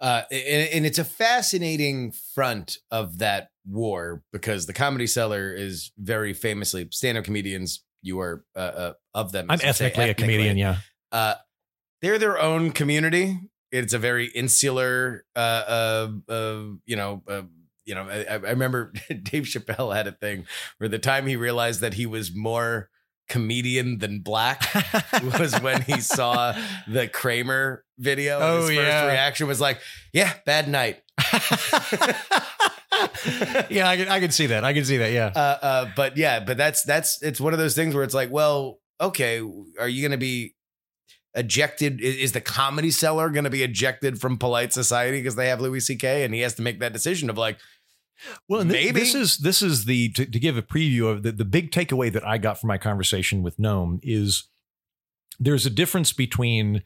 Uh, and, and it's a fascinating front of that war because the comedy cellar is very famously stand-up comedians. You are uh, uh, of them. I'm I say, ethnically a comedian, yeah. Uh, they're their own community. It's a very insular, uh, uh, uh you know, uh, you know. I, I remember Dave Chappelle had a thing where the time he realized that he was more comedian than black was when he saw the Kramer video. Oh, his first yeah. reaction was like, "Yeah, bad night." yeah, I can, I can see that. I can see that. Yeah. Uh, uh, but yeah, but that's that's it's one of those things where it's like, well, okay, are you going to be ejected? Is the comedy cellar going to be ejected from polite society because they have Louis C.K. and he has to make that decision of like, Well, and maybe this is this is the to, to give a preview of the the big takeaway that I got from my conversation with Noam is there's a difference between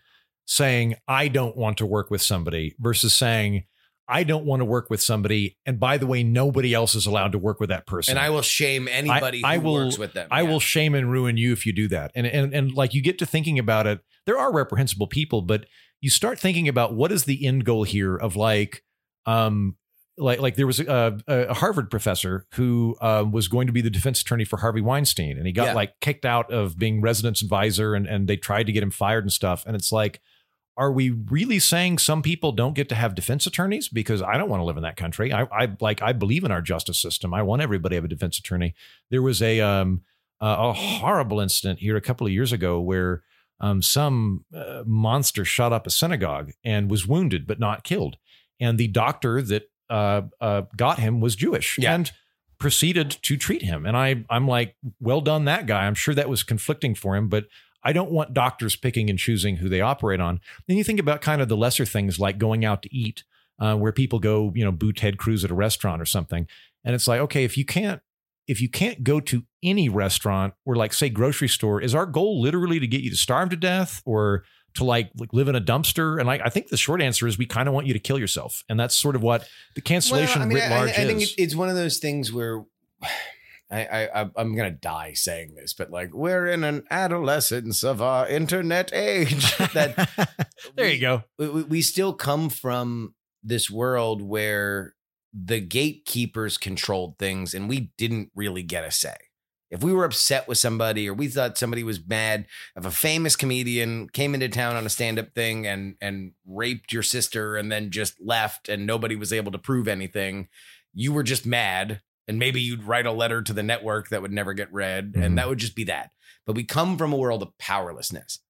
saying I don't want to work with somebody versus saying I don't want to work with somebody, and by the way, nobody else is allowed to work with that person. and I will shame anybody I, I who will, works with them. I Yeah. will shame and ruin you if you do that. And and and like you get to thinking about it, there are reprehensible people, but you start thinking about what is the end goal here of like, um, like like there was a, a Harvard professor who um, was going to be the defense attorney for Harvey Weinstein, and he got Yeah. like kicked out of being residence advisor, and and they tried to get him fired and stuff. And it's like. Are we really saying some people don't get to have defense attorneys? Because I don't want to live in that country. I, I like I believe in our justice system. I want everybody to have a defense attorney. There was a um, uh, a horrible incident here a couple of years ago where um, some uh, monster shot up a synagogue and was wounded but not killed, and the doctor that uh, uh, got him was Jewish Yeah. and proceeded to treat him. And I I'm like, well done, that guy. I'm sure that was conflicting for him, but I don't want doctors picking and choosing who they operate on. Then you think about kind of the lesser things like going out to eat, uh, where people go, you know, boo Ted Cruz at a restaurant or something, and it's like, okay, if you can't if you can't go to any restaurant or like say grocery store, is our goal literally to get you to starve to death or to like, like live in a dumpster? And like I think the short answer is we kind of want you to kill yourself, and that's sort of what the cancellation Well, I mean, writ large I, I think is. it- it's one of those things where I, I I- I'm gonna die saying this, but like we're in an adolescence of our internet age. that there you go. we, we- we still come from this world where the gatekeepers controlled things and we didn't really get a say. If we were upset with somebody or we thought somebody was bad, if a famous comedian came into town on a stand-up thing and and raped your sister and then just left and nobody was able to prove anything, you were just mad and maybe you'd write a letter to the network that would never get read Mhm. and that would just be that. But we come from a world of powerlessness.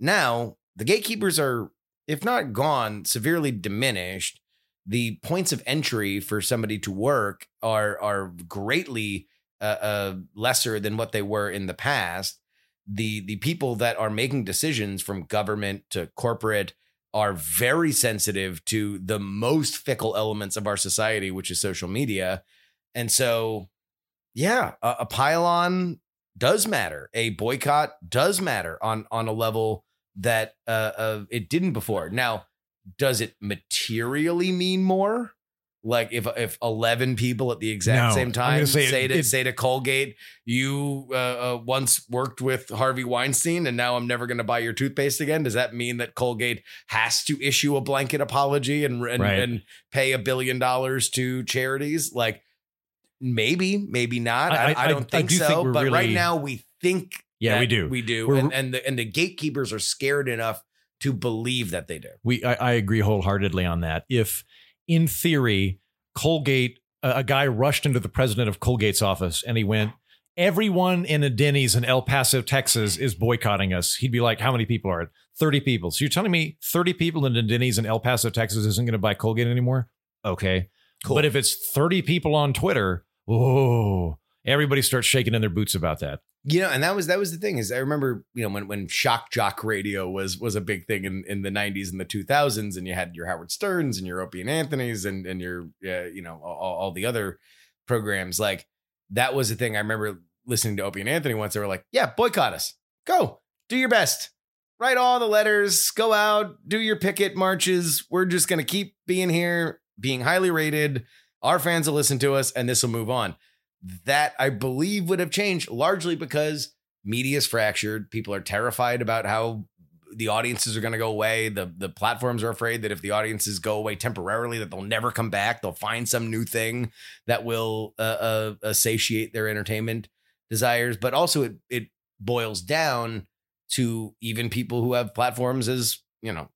Now, the gatekeepers are if not gone, severely diminished. The points of entry for somebody to work are are greatly uh, uh, lesser than what they were in the past. The the people that are making decisions from government to corporate are very sensitive to the most fickle elements of our society, which is social media. And so, yeah, a, a pylon does matter. A boycott does matter on on a level that uh, uh it didn't before. Now, does it materially mean more? Like if if eleven people at the exact No, same time say say, it- to it- say to Colgate, you uh, uh, once worked with Harvey Weinstein, and now I'm never going to buy your toothpaste again. Does that mean that Colgate has to issue a blanket apology and and, Right. and pay a billion dollars to charities? Like maybe, maybe not. I, I- I, don't I think do so. think but right now we think. Yeah, we do. We do, We're- and, and the and the gatekeepers are scared enough to believe that they do. We I, I agree wholeheartedly on that. If in theory Colgate a, a guy rushed into the president of Colgate's office and he went, everyone in a Denny's in El Paso, Texas is boycotting us. He'd be like, how many people are it? 30 people. So you're telling me 30 people in a Denny's in El Paso, Texas isn't going to buy Colgate anymore? Okay. Cool. But if it's 30 people on Twitter, oh, everybody starts shaking in their boots about that. You know, and that was that was the thing is I remember you know when when shock jock radio was was a big thing in, in the '90s and the 2000s, and you had your Howard Sterns and your Opie and Anthony's and and your uh, you know all, all the other programs like that was the thing. I remember listening to Opie and Anthony once. They were like, "Yeah, boycott us. Go do your best. Write all the letters. Go out. Do your picket marches. We're just gonna keep being here, being highly rated. Our fans will listen to us, and this will move on." that I believe would have changed largely because media is fractured. People are terrified about how the audiences are going to go away. The the platforms are afraid that if the audiences go away temporarily, that they'll never come back. They'll find some new thing that will uh, uh, satiate their entertainment desires. But also, it it boils down to even people who have platforms as you know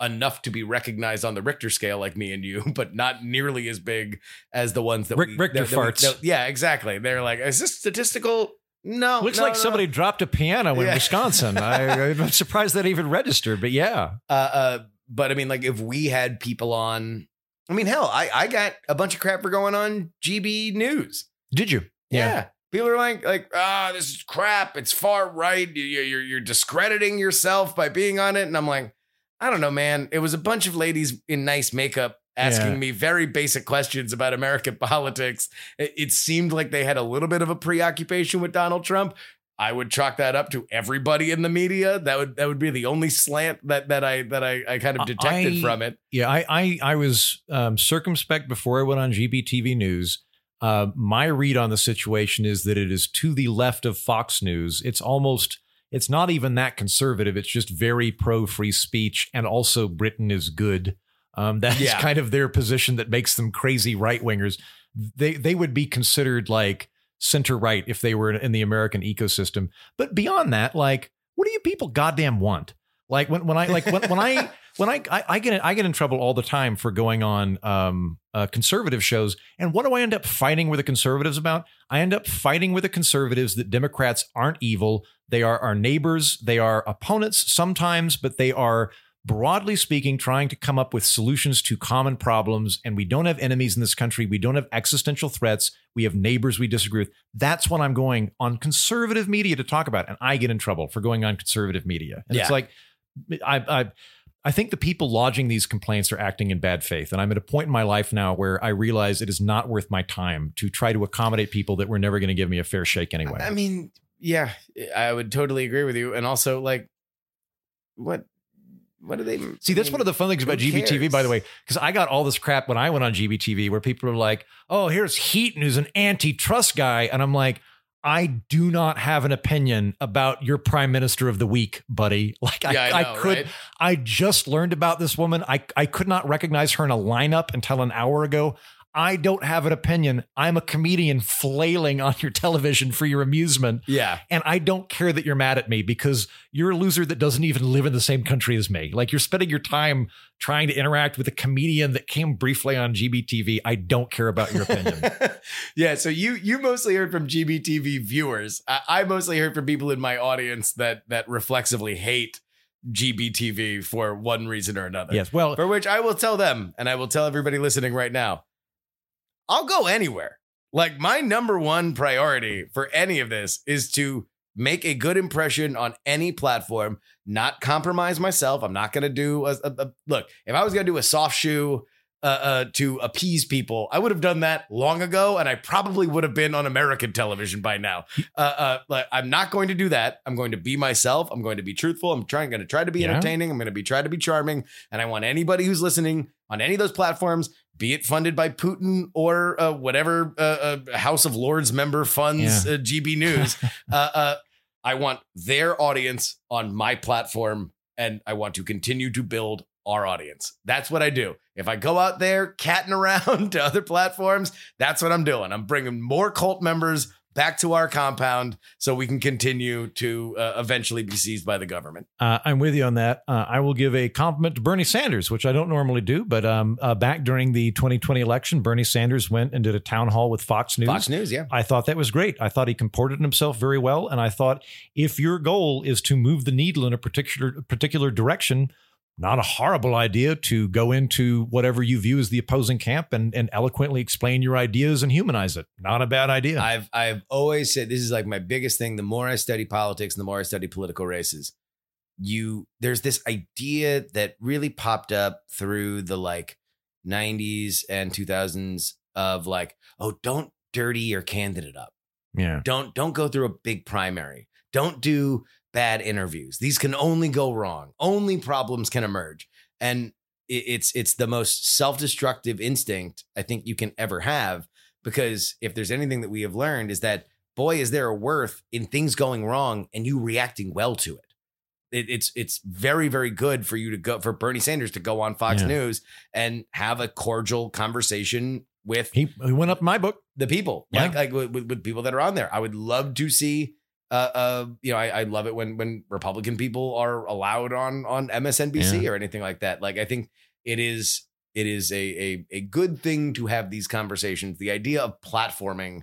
enough to be recognized on the Richter scale, like me and you, but not nearly as big as the ones that Rick- we, Richter that- that we- farts. that- yeah, exactly. They're like, is this statistical? No, Looks no, like no. somebody dropped a piano in Yeah. Wisconsin. I, I'm surprised that even registered, but yeah. Uh, uh, but I mean, like if we had people on, I mean, hell, I I got a bunch of crap for going on GB News. Did you? Yeah. People are like, like, ah, this is crap. It's far right. You- You're, you're discrediting yourself by being on it. And I'm like, I don't know, man. It was a bunch of ladies in nice makeup asking Yeah. me very basic questions about American politics. It, seemed like they had a little bit of a preoccupation with Donald Trump. I would chalk that up to everybody in the media. That would that would be the only slant that that I that I, I kind of detected I- from it. Yeah, I I, I was um, circumspect before I went on GBTV News. Uh, my read on the situation is that it is to the left of Fox News. It's almost it's not even that conservative. It's just very pro free speech, and also Britain is good. Um, that's Yeah. kind of their position that makes them crazy right wingers. They they would be considered like center right if they were in the American ecosystem. But beyond that, like, what do you people goddamn want? Like when when I like when when I when I, I I get in, I get in trouble all the time for going on um uh, conservative shows, and what do I end up fighting with the conservatives about? I end up fighting with the conservatives that Democrats aren't evil. They are our neighbors. They are opponents sometimes, but they are broadly speaking trying to come up with solutions to common problems. And we don't have enemies in this country. We don't have existential threats. We have neighbors we disagree with. That's what I'm going on conservative media to talk about, and I get in trouble for going on conservative media. And it's like I, I I think the people lodging these complaints are acting in bad faith. And I'm at a point in my life now where I realize it is not worth my time to try to accommodate people that were never going to give me a fair shake anyway. I mean, yeah, I would totally agree with you. And also, like, what what do they See, that's one of the fun things about GBTV, by the way, because I got all this crap when I went on GBTV where people were like, oh, here's Heaton, who's an anti-Truss guy. And I'm like, I do not have an opinion about your prime minister of the week, buddy. Like, I, Yeah, I I, know, could, right? I just learned about this woman. I, I could not recognize her in a lineup until an hour ago. I don't have an opinion. I'm a comedian flailing on your television for your amusement. Yeah. And I don't care that you're mad at me because you're a loser that doesn't even live in the same country as me. Like you're spending your time trying to interact with a comedian that came briefly on GBTV. I don't care about your opinion. yeah, so you you mostly heard from GBTV viewers. I, I mostly heard from people in my audience that that reflexively hate GBTV for one reason or another. yes. Well, For which I will tell them, and I will tell everybody listening right now, I'll go anywhere. Like my number one priority for any of this is to make a good impression on any platform, not compromise myself. I'm not going to do a, a- a- look. If I was going to do a soft shoe uh, uh, to appease people, I would have done that long ago, and I probably would have been on American television by now. Uh, uh, like I'm not going to do that. I'm going to be myself. I'm going to be truthful. I'm trying going to try to be Yeah. entertaining. I'm going to be try to be charming, and I want anybody who's listening on any of those platforms, be it funded by Putin or uh, whatever uh, uh, House of Lords member funds Yeah. uh, GB News. uh, uh, I want their audience on my platform, and I want to continue to build our audience. That's what I do. If I go out there catting around to other platforms, that's what I'm doing. I'm bringing more cult members back to our compound so we can continue to uh, eventually be seized by the government. Uh, I'm with you on that. Uh, I will give a compliment to Bernie Sanders, which I don't normally do, but um, uh, back during the 2020 election, Bernie Sanders went and did a town hall with Fox News. Fox News, yeah. I thought that was great. I thought he comported himself very well, and I thought if your goal is to move the needle in a particular particular direction, not a horrible idea to go into whatever you view as the opposing camp and, and eloquently explain your ideas and humanize it. Not a bad idea. I've I've always said this is like my biggest thing. The more I study politics, and the more I study political races, you there's this idea that really popped up through the like 90s and 2000s of like, oh, don't dirty your candidate up. yeah. Don't don't go through a big primary. Don't do bad interviews. These can only go wrong. Only problems can emerge. And it's it's the most self-destructive instinct I think you can ever have because if there's anything that we have learned is that boy is there a worth in things going wrong and you reacting well to it. It, it's it's very very good for you to go for Bernie Sanders to go on Fox Yeah. News and have a cordial conversation with He, he went up my book. the people, Yeah. like like with, with, with people that are on there. I would love to see. Uh, uh, you know, I, I love it when when Republican people are allowed on on MSNBC or anything like that. Like, I think it is it is a a a good thing to have these conversations. The idea of platforming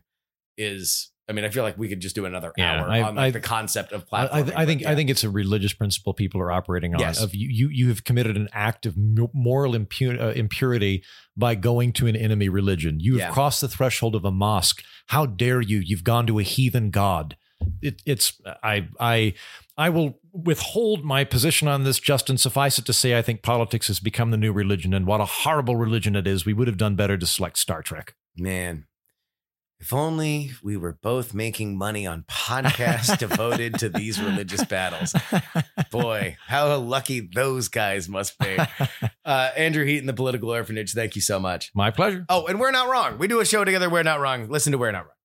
is. I mean, I feel like we could just do another Yeah, hour I- on like, I- the concept of platforming. I, th- I think yeah. I think it's a religious principle people are operating on. Yes. Of you, you, you have committed an act of moral impu- uh, impurity by going to an enemy religion. You have Yeah. crossed the threshold of a mosque. How dare you? You've gone to a heathen god. It, it's I I I will withhold my position on this. Justin, suffice it to say, I think politics has become the new religion, and what a horrible religion it is. We would have done better to select Star Trek. Man, if only we were both making money on podcasts devoted to these religious battles. Boy, how lucky those guys must be. Uh, Andrew Heaton, the Political Orphanage, thank you so much. My pleasure. Oh, and we're not wrong. We do a show together. We're not wrong. Listen to We're Not Wrong.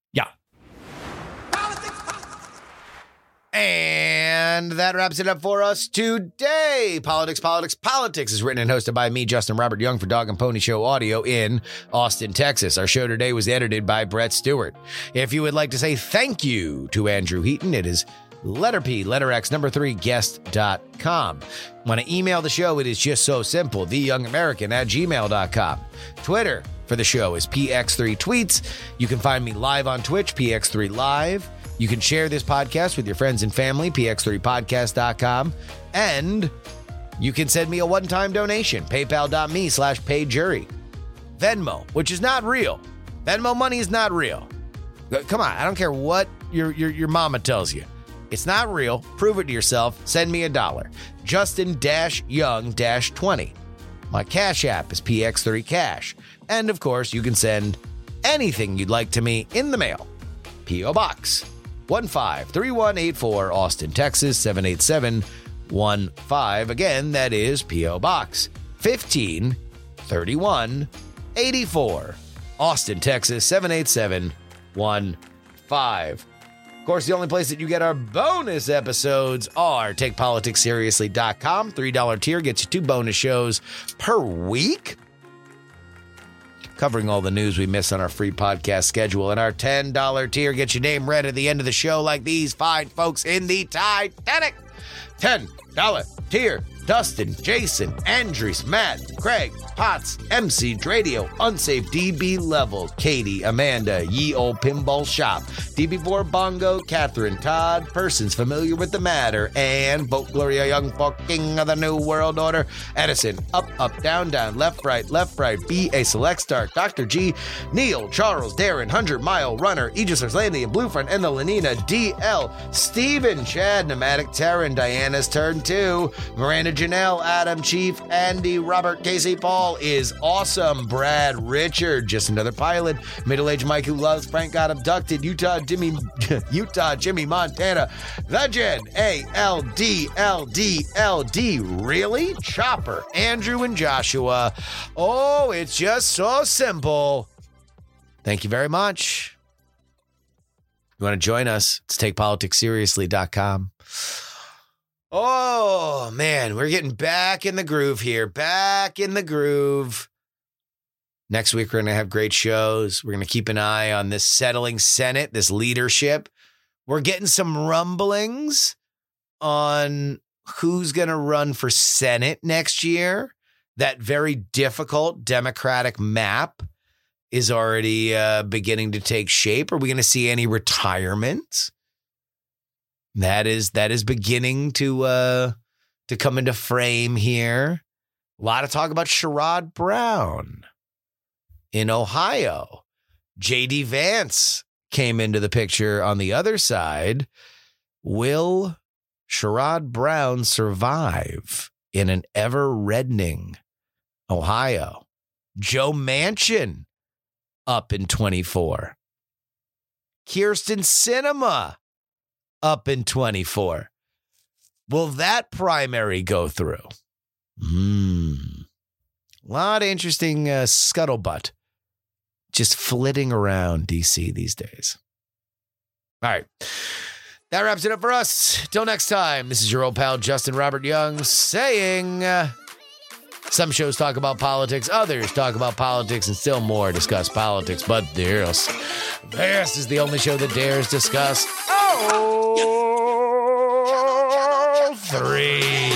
And that wraps it up for us today. Politics, Politics, Politics is written and hosted by me, Justin Robert Young, for Dog and Pony Show Audio in Austin, Texas. Our show today was edited by Brett Stewart. If you would like to say thank you to Andrew Heaton, it is letter P, letter X, number three, guest.com. Want to email the show? It is just so simple. TheYoungAmerican at gmail.com. Twitter for the show is PX3 Tweets. You can find me live on Twitch, PX3 Live. You can share this podcast with your friends and family, px3podcast.com. And you can send me a one-time donation, paypal.me slash payjury. Venmo, which is not real. Venmo money is not real. Come on, I don't care what your, your, your mama tells you. It's not real. Prove it to yourself. Send me a dollar. Justin Young 20. My Cash App is PX3Cash. And of course, you can send anything you'd like to me in the mail. P.O. Box 153184, Austin, Texas 78715. Again, that is P.O. Box 153184, Austin, Texas 78715. Of course, the only place that you get our bonus episodes are takepoliticsseriously.com. $3 tier gets you two bonus shows per week covering all the news we miss on our free podcast schedule. And our $10 tier gets your name read at the end of the show, like these fine folks in the Titanic. $10 tier. Dustin, Jason, Andres, Matt, Craig, Potts, MC Radio, Unsafe DB Level, Katie, Amanda, Ye Old Pinball Shop, DB4 Bongo, Catherine, Todd, persons familiar with the matter, and Vote Gloria Young for King of the New World Order, Edison, Up, Up, Down, Down, Left, Right, Left, Right, B, A Select Star, Dr. G, Neil, Charles, Darren, 100 Mile Runner, Aegis Icelandian, Bluefront, and the Lenina, DL, Steven, Chad, Pneumatic Terran, Diana's Turn 2, Miranda Janelle, Adam, Chief, Andy, Robert, Casey, Paul is awesome. Brad, Richard, just another pilot. Middle aged Mike who loves Frank got abducted. Utah, Jimmy, Utah, Jimmy, Montana. The Jen, A L D L D L D. Really? Chopper, Andrew, and Joshua. Oh, it's just so simple. Thank you very much. You want to join us? It's takepoliticsseriously.com. Oh, man, we're getting back in the groove here. Back in the groove. Next week, we're going to have great shows. We're going to keep an eye on this settling Senate, this leadership. We're getting some rumblings on who's going to run for Senate next year. That very difficult Democratic map is already uh, beginning to take shape. Are we going to see any retirements? That is that is beginning to uh, to come into frame here. A lot of talk about Sherrod Brown in Ohio. JD Vance came into the picture on the other side. Will Sherrod Brown survive in an ever reddening Ohio? Joe Manchin up in 24. Kyrsten Sinema up in 24. Will that primary go through? Hmm. A lot of interesting uh, scuttlebutt just flitting around DC these days. All right. That wraps it up for us. Till next time, this is your old pal Justin Robert Young saying. Some shows talk about politics, others talk about politics, and still more discuss politics. But this, this is the only show that dares discuss all three.